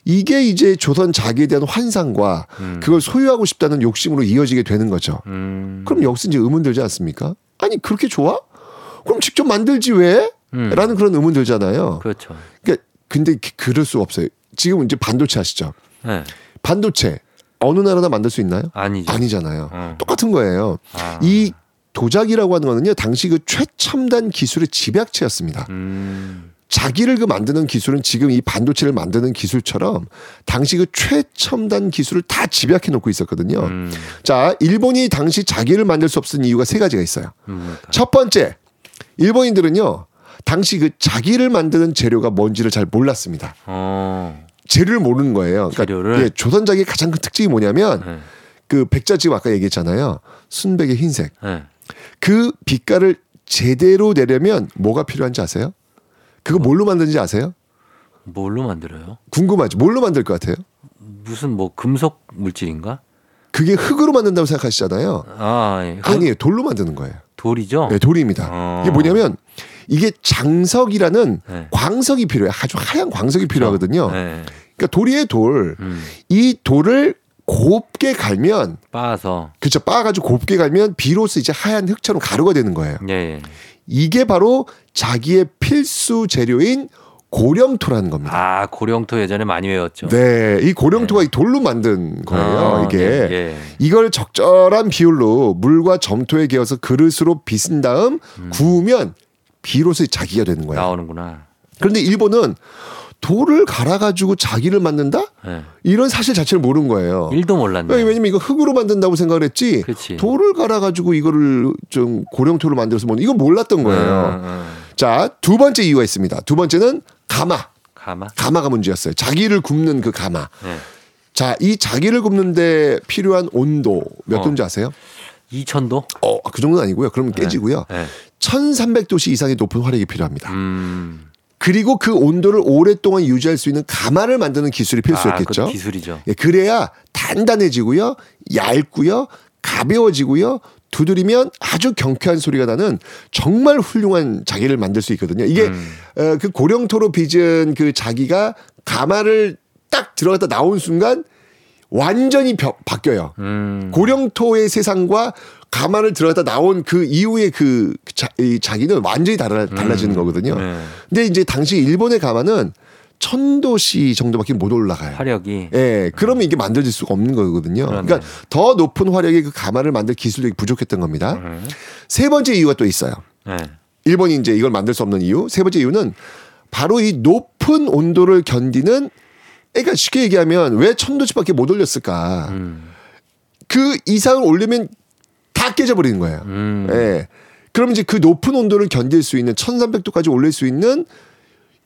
이게 이제 조선 자기에 대한 환상과 그걸 소유하고 싶다는 욕심으로 이어지게 되는 거죠. 음. 그럼 여기서 이제 의문 들지 않습니까? 아니, 그렇게 좋아? 그럼 직접 만들지 왜? 음. 라는 그런 의문 들잖아요. 그렇죠. 그러니까 근데 그- 그럴 수 없어요. 지금 이제 반도체 아시죠? 네. 반도체 어느 나라나 만들 수 있나요? 아니죠. 아니잖아요. 어. 똑같은 거예요. 아. 이 도자기라고 하는 거는요, 당시 그 최첨단 기술의 집약체였습니다. 음. 자기를 그 만드는 기술은 지금 이 반도체를 만드는 기술처럼 당시 그 최첨단 기술을 다 집약해 놓고 있었거든요. 음. 자, 일본이 당시 자기를 만들 수 없었던 이유가 세 가지가 있어요. 음. 첫 번째, 일본인들은요, 당시 그 자기를 만드는 재료가 뭔지를 잘 몰랐습니다. 어. 재료를 모르는 거예요. 그러니까 재료를? 예, 조선 자기의 가장 큰 특징이 뭐냐면 네. 그 백자 지금 아까 얘기했잖아요. 순백의 흰색. 네. 그 빛깔을 제대로 내려면 뭐가 필요한지 아세요? 그거 뭘로 만드는지 아세요? 뭘로 만들어요? 궁금하지? 뭘로 만들 것 같아요? 무슨 뭐 금속 물질인가? 그게 흑으로 만든다고 생각하시잖아요. 아, 예. 흙- 아니에요. 돌로 만드는 거예요. 돌이죠? 네, 돌입니다. 어. 이게 뭐냐면 이게 장석이라는 네. 광석이 필요해요. 아주 하얀 광석이 필요하거든요. 네. 그러니까 돌이의 돌. 음. 이 돌을 곱게 갈면 빻아서. 그쵸 빻아가지고 곱게 갈면 비로소 이제 하얀 흑처럼 가루가 되는 거예요. 예, 예. 이게 바로 자기의 필수 재료인 고령토라는 겁니다. 아, 고령토 예전에 많이 외웠죠. 네, 이 고령토가 이 돌로 만든 거예요. 아, 이게 예, 예. 이걸 적절한 비율로 물과 점토에 개어서 그릇으로 빚은 다음 구우면 비로소 자기가 되는 거예요. 나오는구나. 그런데 일본은 돌을 갈아가지고 자기를 만든다? 예. 이런 사실 자체를 모르는 거예요. 일도 몰랐네. 왜냐면 이거 흙으로 만든다고 생각을 했지. 그치. 돌을 갈아가지고 이거를 좀 고령토로 만들어서 먹는 이건 몰랐던 거예요. 음, 음. 자, 두 번째 이유가 있습니다. 두 번째는 가마. 가마. 가마가 문제였어요. 자기를 굽는 그 가마. 네. 자, 이 자기를 굽는데 필요한 온도 몇 어. 도인지 아세요? 2000도? 어, 그 정도는 아니고요. 그러면 깨지고요. 네. 1300도씨 이상의 높은 화력이 필요합니다. 음. 그리고 그 온도를 오랫동안 유지할 수 있는 가마를 만드는 기술이 아, 필수였겠죠. 그것도 기술이죠. 예, 그래야 단단해지고요, 얇고요, 가벼워지고요, 두드리면 아주 경쾌한 소리가 나는 정말 훌륭한 자기를 만들 수 있거든요. 이게 음. 어, 그 고령토로 빚은 그 자기가 가마를 딱 들어갔다 나온 순간 완전히 벼- 바뀌어요. 음. 고령토의 세상과 가마를 들어갔다 나온 그 이후에 그 자, 이 자기는 완전히 달라, 달라지는 거거든요. 네. 근데 이제 당시 일본의 가마는 천도씨 정도밖에 못 올라가요. 화력이. 예, 그러면 이게 만들어질 수가 없는 거거든요. 그러네. 그러니까 더 높은 화력의 그 가마를 만들 기술력이 부족했던 겁니다. 음. 세 번째 이유가 또 있어요. 네. 일본이 이제 이걸 만들 수 없는 이유. 세 번째 이유는 바로 이 높은 온도를 견디는 그러니까 쉽게 얘기하면 왜 천도씨밖에 못 올렸을까? 음. 그 이상을 올리면 다 깨져버리는 거예요. 음. 예. 그럼 이제 그 높은 온도를 견딜 수 있는 1300도까지 올릴 수 있는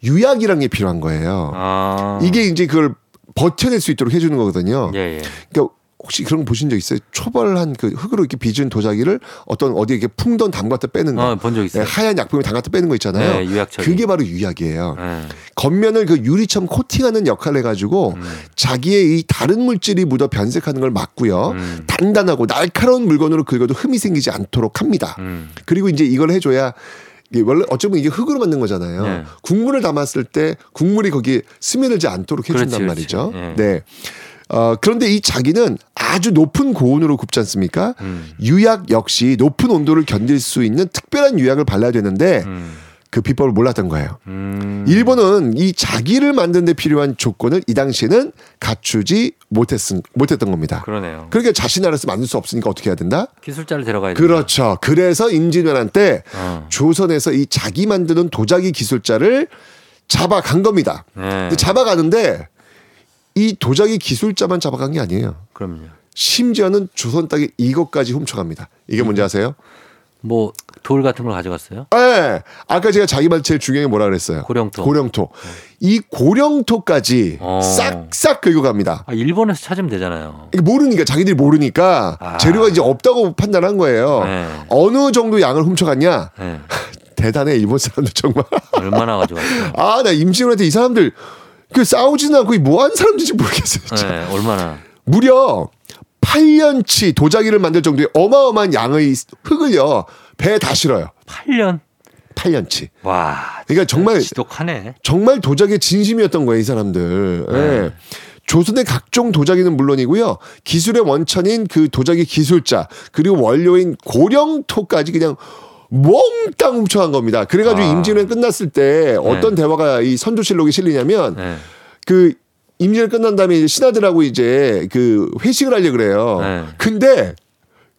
유약이라는 게 필요한 거예요. 아. 이게 이제 그걸 버텨낼 수 있도록 해주는 거거든요. 예, 예. 그러니까 혹시 그런 거 보신 적 있어요? 초벌한 그 흙으로 이렇게 빚은 도자기를 어떤 어디에 이렇게 풍던 담갔다 빼는 거. 어, 본적 있어요. 예, 하얀 약품에 담갔다 빼는 거 있잖아요. 네, 유약 처리. 그게 바로 유약이에요. 예. 겉면을 그 유리처럼 코팅하는 역할을 해가지고 음. 자기의 이 다른 물질이 묻어 변색하는 걸 막고요. 음. 단단하고 날카로운 물건으로 긁어도 흠이 생기지 않도록 합니다. 음. 그리고 이제 이걸 해줘야 원래 어쩌면 이게 흙으로 만든 거잖아요. 네. 국물을 담았을 때 국물이 거기에 스며들지 않도록 해준단 그렇지, 말이죠. 그렇지. 예. 네. 어, 그런데 이 자기는 아주 높은 고온으로 굽지 않습니까? 음. 유약 역시 높은 온도를 견딜 수 있는 특별한 유약을 발라야 되는데 음. 그 비법을 몰랐던 거예요. 음. 일본은 이 자기를 만드는 데 필요한 조건을 이 당시에는 갖추지 못했, 못했던 겁니다. 그러네요. 그러니까 자신 나라에서 만들 수 없으니까 어떻게 해야 된다? 기술자를 데려가야 돼. 그렇죠. 그래서 임진왜란 때 어. 조선에서 이 자기 만드는 도자기 기술자를 잡아간 겁니다. 네. 잡아가는데 이 도자기 기술자만 잡아간 게 아니에요. 그럼요. 심지어는 조선 땅에 이것까지 훔쳐갑니다. 이게 뭔지 아세요? 뭐 돌 같은 걸 가져갔어요? 예. 아까 제가 자기 말 제일 중요한 게 뭐라 그랬어요? 고령토. 고령토. 이 고령토까지 어. 싹싹 긁어 갑니다. 아, 일본에서 찾으면 되잖아요. 이게 모르니까 자기들이 모르니까 아. 재료가 이제 없다고 판단한 거예요. 네. 어느 정도 양을 훔쳐갔냐? 예. 대단해 일본 사람들 정말. 얼마나 가져갔어요? 아 나 임시훈한테 이 사람들 그 싸우지는 않고 뭐 하는 사람인지 모르겠어요. 진짜. 예, 얼마나. 무려 8년치 도자기를 만들 정도의 어마어마한 양의 흙을요 배에 다 실어요. 8년? 8년치. 와. 그러니까 정말 지독하네. 정말 도자기의 진심이었던 거예요, 이 사람들. 네. 예. 조선의 각종 도자기는 물론이고요. 기술의 원천인 그 도자기 기술자, 그리고 원료인 고령토까지 그냥 몽땅 훔쳐간 겁니다. 그래가지고 아. 임진왜란 끝났을 때 어떤 대화가 이 선조실록에 실리냐면 예. 그 임진왜란 끝난 다음에 이제 신하들하고 이제 그 회식을 하려 고 그래요. 네. 근데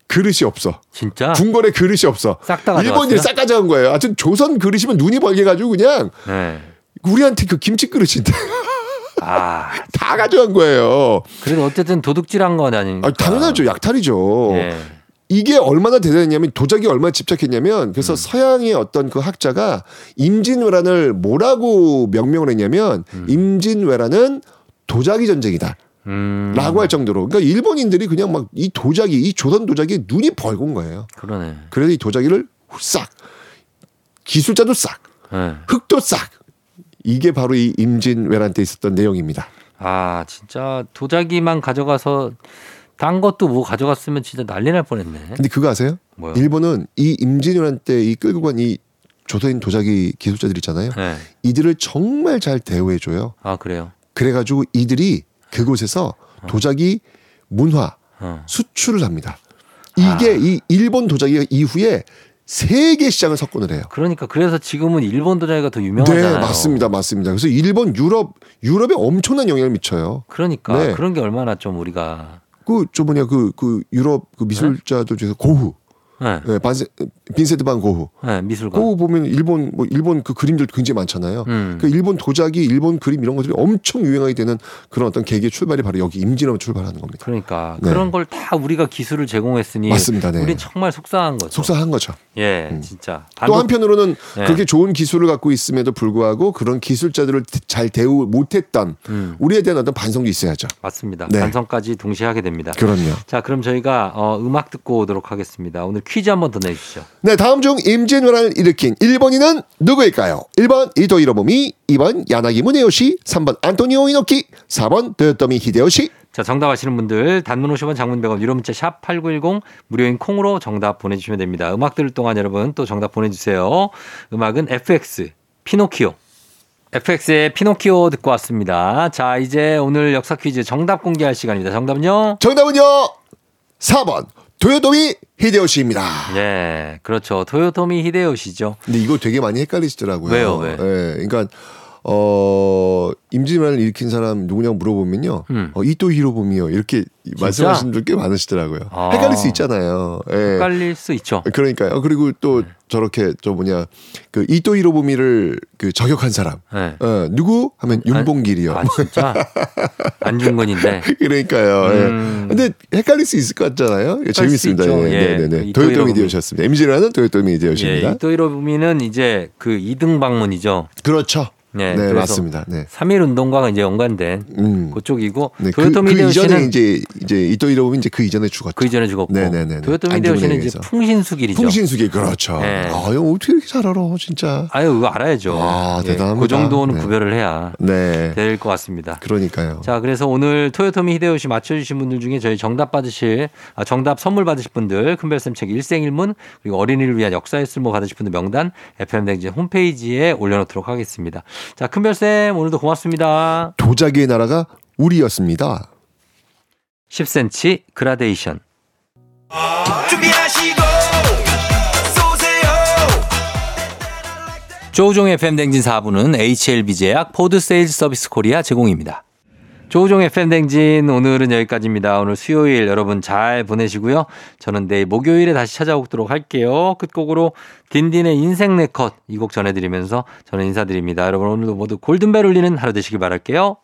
그릇이 없어. 진짜? 궁궐에 그릇이 없어. 싹다? 일본인이 싹 가져간 거예요. 하여튼 조선 그릇이면 눈이 벌게 가지고 그냥 네. 우리한테 그 김치 그릇인데 아, 다 가져간 거예요. 그래도 어쨌든 도둑질한 건 아니니까. 아, 당연하죠. 약탈이죠. 예. 이게 얼마나 대단했냐면 도자기 얼마나 집착했냐면 그래서 음. 서양의 어떤 그 학자가 임진왜란을 뭐라고 명명을 했냐면 임진왜란은 도자기 전쟁이다. 음. 라고 할 정도로 그러니까 일본인들이 그냥 막 이 도자기 이 조선 도자기에 눈이 벌건 거예요. 그러네. 그래서 이 도자기를 싹 기술자도 싹 예. 흙도 싹 이게 바로 이 임진왜란 때 있었던 내용입니다. 아, 진짜 도자기만 가져가서 딴 것도 뭐 가져갔으면 진짜 난리 날 뻔했네. 근데 그거 아세요? 뭐요? 일본은 이 임진왜란 때 이 끌고 간 이 조선인 도자기 기술자들 있잖아요. 네. 이들을 정말 잘 대우해 줘요. 아, 그래요. 그래가지고 이들이 그곳에서 도자기 문화 어. 수출을 합니다. 이게 아. 이 일본 도자기 이후에 세계 시장을 석권을 해요. 그러니까 그래서 지금은 일본 도자기가 더 유명하잖아요. 네, 맞습니다, 맞습니다. 그래서 일본, 유럽, 유럽에 엄청난 영향을 미쳐요. 그러니까 네. 그런 게 얼마나 좀 우리가 그, 저 뭐냐, 그, 그 유럽 그 미술자들 중에서 고흐, 네, 네, 반세, 빈센트 반 고흐. 네, 미술관. 고흐 보면 일본, 뭐 일본 그 그림들 굉장히 많잖아요. 음. 그 일본 도자기, 일본 그림 이런 것들이 엄청 유행하게 되는 그런 어떤 계기의 출발이 바로 여기 임진왜란 출발하는 겁니다. 그러니까 네. 그런 걸 다 우리가 기술을 제공했으니 맞습니다, 네. 우린 정말 속상한 거죠. 속상한 거죠. 예, 진짜. 또 한편으로는 네. 그렇게 좋은 기술을 갖고 있음에도 불구하고 그런 기술자들을 잘 대우 못했던 음. 우리에 대한 어떤 반성도 있어야죠. 맞습니다. 네. 반성까지 동시에 하게 됩니다. 그럼요. 자, 그럼 저희가 어, 음악 듣고 오도록 하겠습니다. 오늘 퀴즈 한 번 더 내주시죠. 네, 다음 중 임진왜란을 일으킨 일본인은 누구일까요? 1번 이토 히로부미, 2번 야나기 무네요시, 3번 안토니오 이노키, 4번 도요토미 히데요시. 자, 정답 아시는 분들 단문 50원 장문 100원 유료 문자 샵 8910 무료인 콩으로 정답 보내 주시면 됩니다. 음악 들을 동안 여러분 또 정답 보내 주세요. 음악은 FX 피노키오. FX의 피노키오 듣고 왔습니다. 자, 이제 오늘 역사 퀴즈 정답 공개할 시간입니다. 정답은요? 정답은요. 4번 도요토미 히데요시입니다. 네, 그렇죠. 토요토미 히데요시죠. 근데 이거 되게 많이 헷갈리시더라고요. 왜요, 왜? 예, 그러니까 어 임진왜란을 일으킨 사람 누구냐고 물어보면요. 음. 어, 이토 히로부미요. 이렇게 말씀하시는 분들 꽤 많으시더라고요. 아. 헷갈릴 수 있잖아요. 예. 헷갈릴 수 있죠. 그러니까요. 그리고 또 네. 저렇게 저 뭐냐 그 이토 히로부미를 그 저격한 사람 네. 어, 누구 하면 윤봉길이요. 아, 진짜? 안중근인데. 그러니까요. 예. 음. 근데 헷갈릴 수 있을 것 같잖아요. 예, 재밌습니다. 예, 예. 네, 네, 네. 이토 도요토미. 히데요시였습니다. 임진왜란은 도요토미 히데요시입니다. 예, 이토이로부미는 이제 그 2등 방문이죠. 그렇죠. 네, 네, 맞습니다. 네. 3.1 운동과 이제 연관된 음. 그쪽이고 네, 그, 도요토미 그 이전에 히데요시는 이제 이제 이토 히로부미 이제 그 이전에 죽었죠. 그 이전에 죽었고 네네네. 도요토미 안중근에 히데요시는 이제. 풍신수길이죠. 풍신수길 그렇죠. 네. 아, 이거 어떻게 이렇게 잘 알아, 진짜. 아유, 그거 알아야죠. 아, 예, 대단합니다. 그 정도는 네. 구별을 해야 네. 될것 같습니다. 그러니까요. 자, 그래서 오늘 토요토미 히데요시 맞춰주신 분들 중에 저희 정답 받으실, 아, 정답 선물 받으실 분들, 큰별쌤 책 일생일문, 그리고 어린이를 위한 역사의 쓸모 받으실 분들 명단, FM댕진 홈페이지에 올려놓도록 하겠습니다. 자, 큰별쌤, 오늘도 고맙습니다. 도자기의 나라가 우리였습니다. 10cm 그라데이션. 준비하시고 쏘세요 조우종의 FM대행진 4부는 HLB제약 포드 세일즈 서비스 코리아 제공입니다. 조우종의 FM대행진 오늘은 여기까지입니다. 오늘 수요일 여러분 잘 보내시고요. 저는 내일 목요일에 다시 찾아오도록 할게요. 끝곡으로 딘딘의 인생 네컷 이 곡 전해드리면서 저는 인사드립니다. 여러분 오늘도 모두 골든벨 울리는 하루 되시길 바랄게요.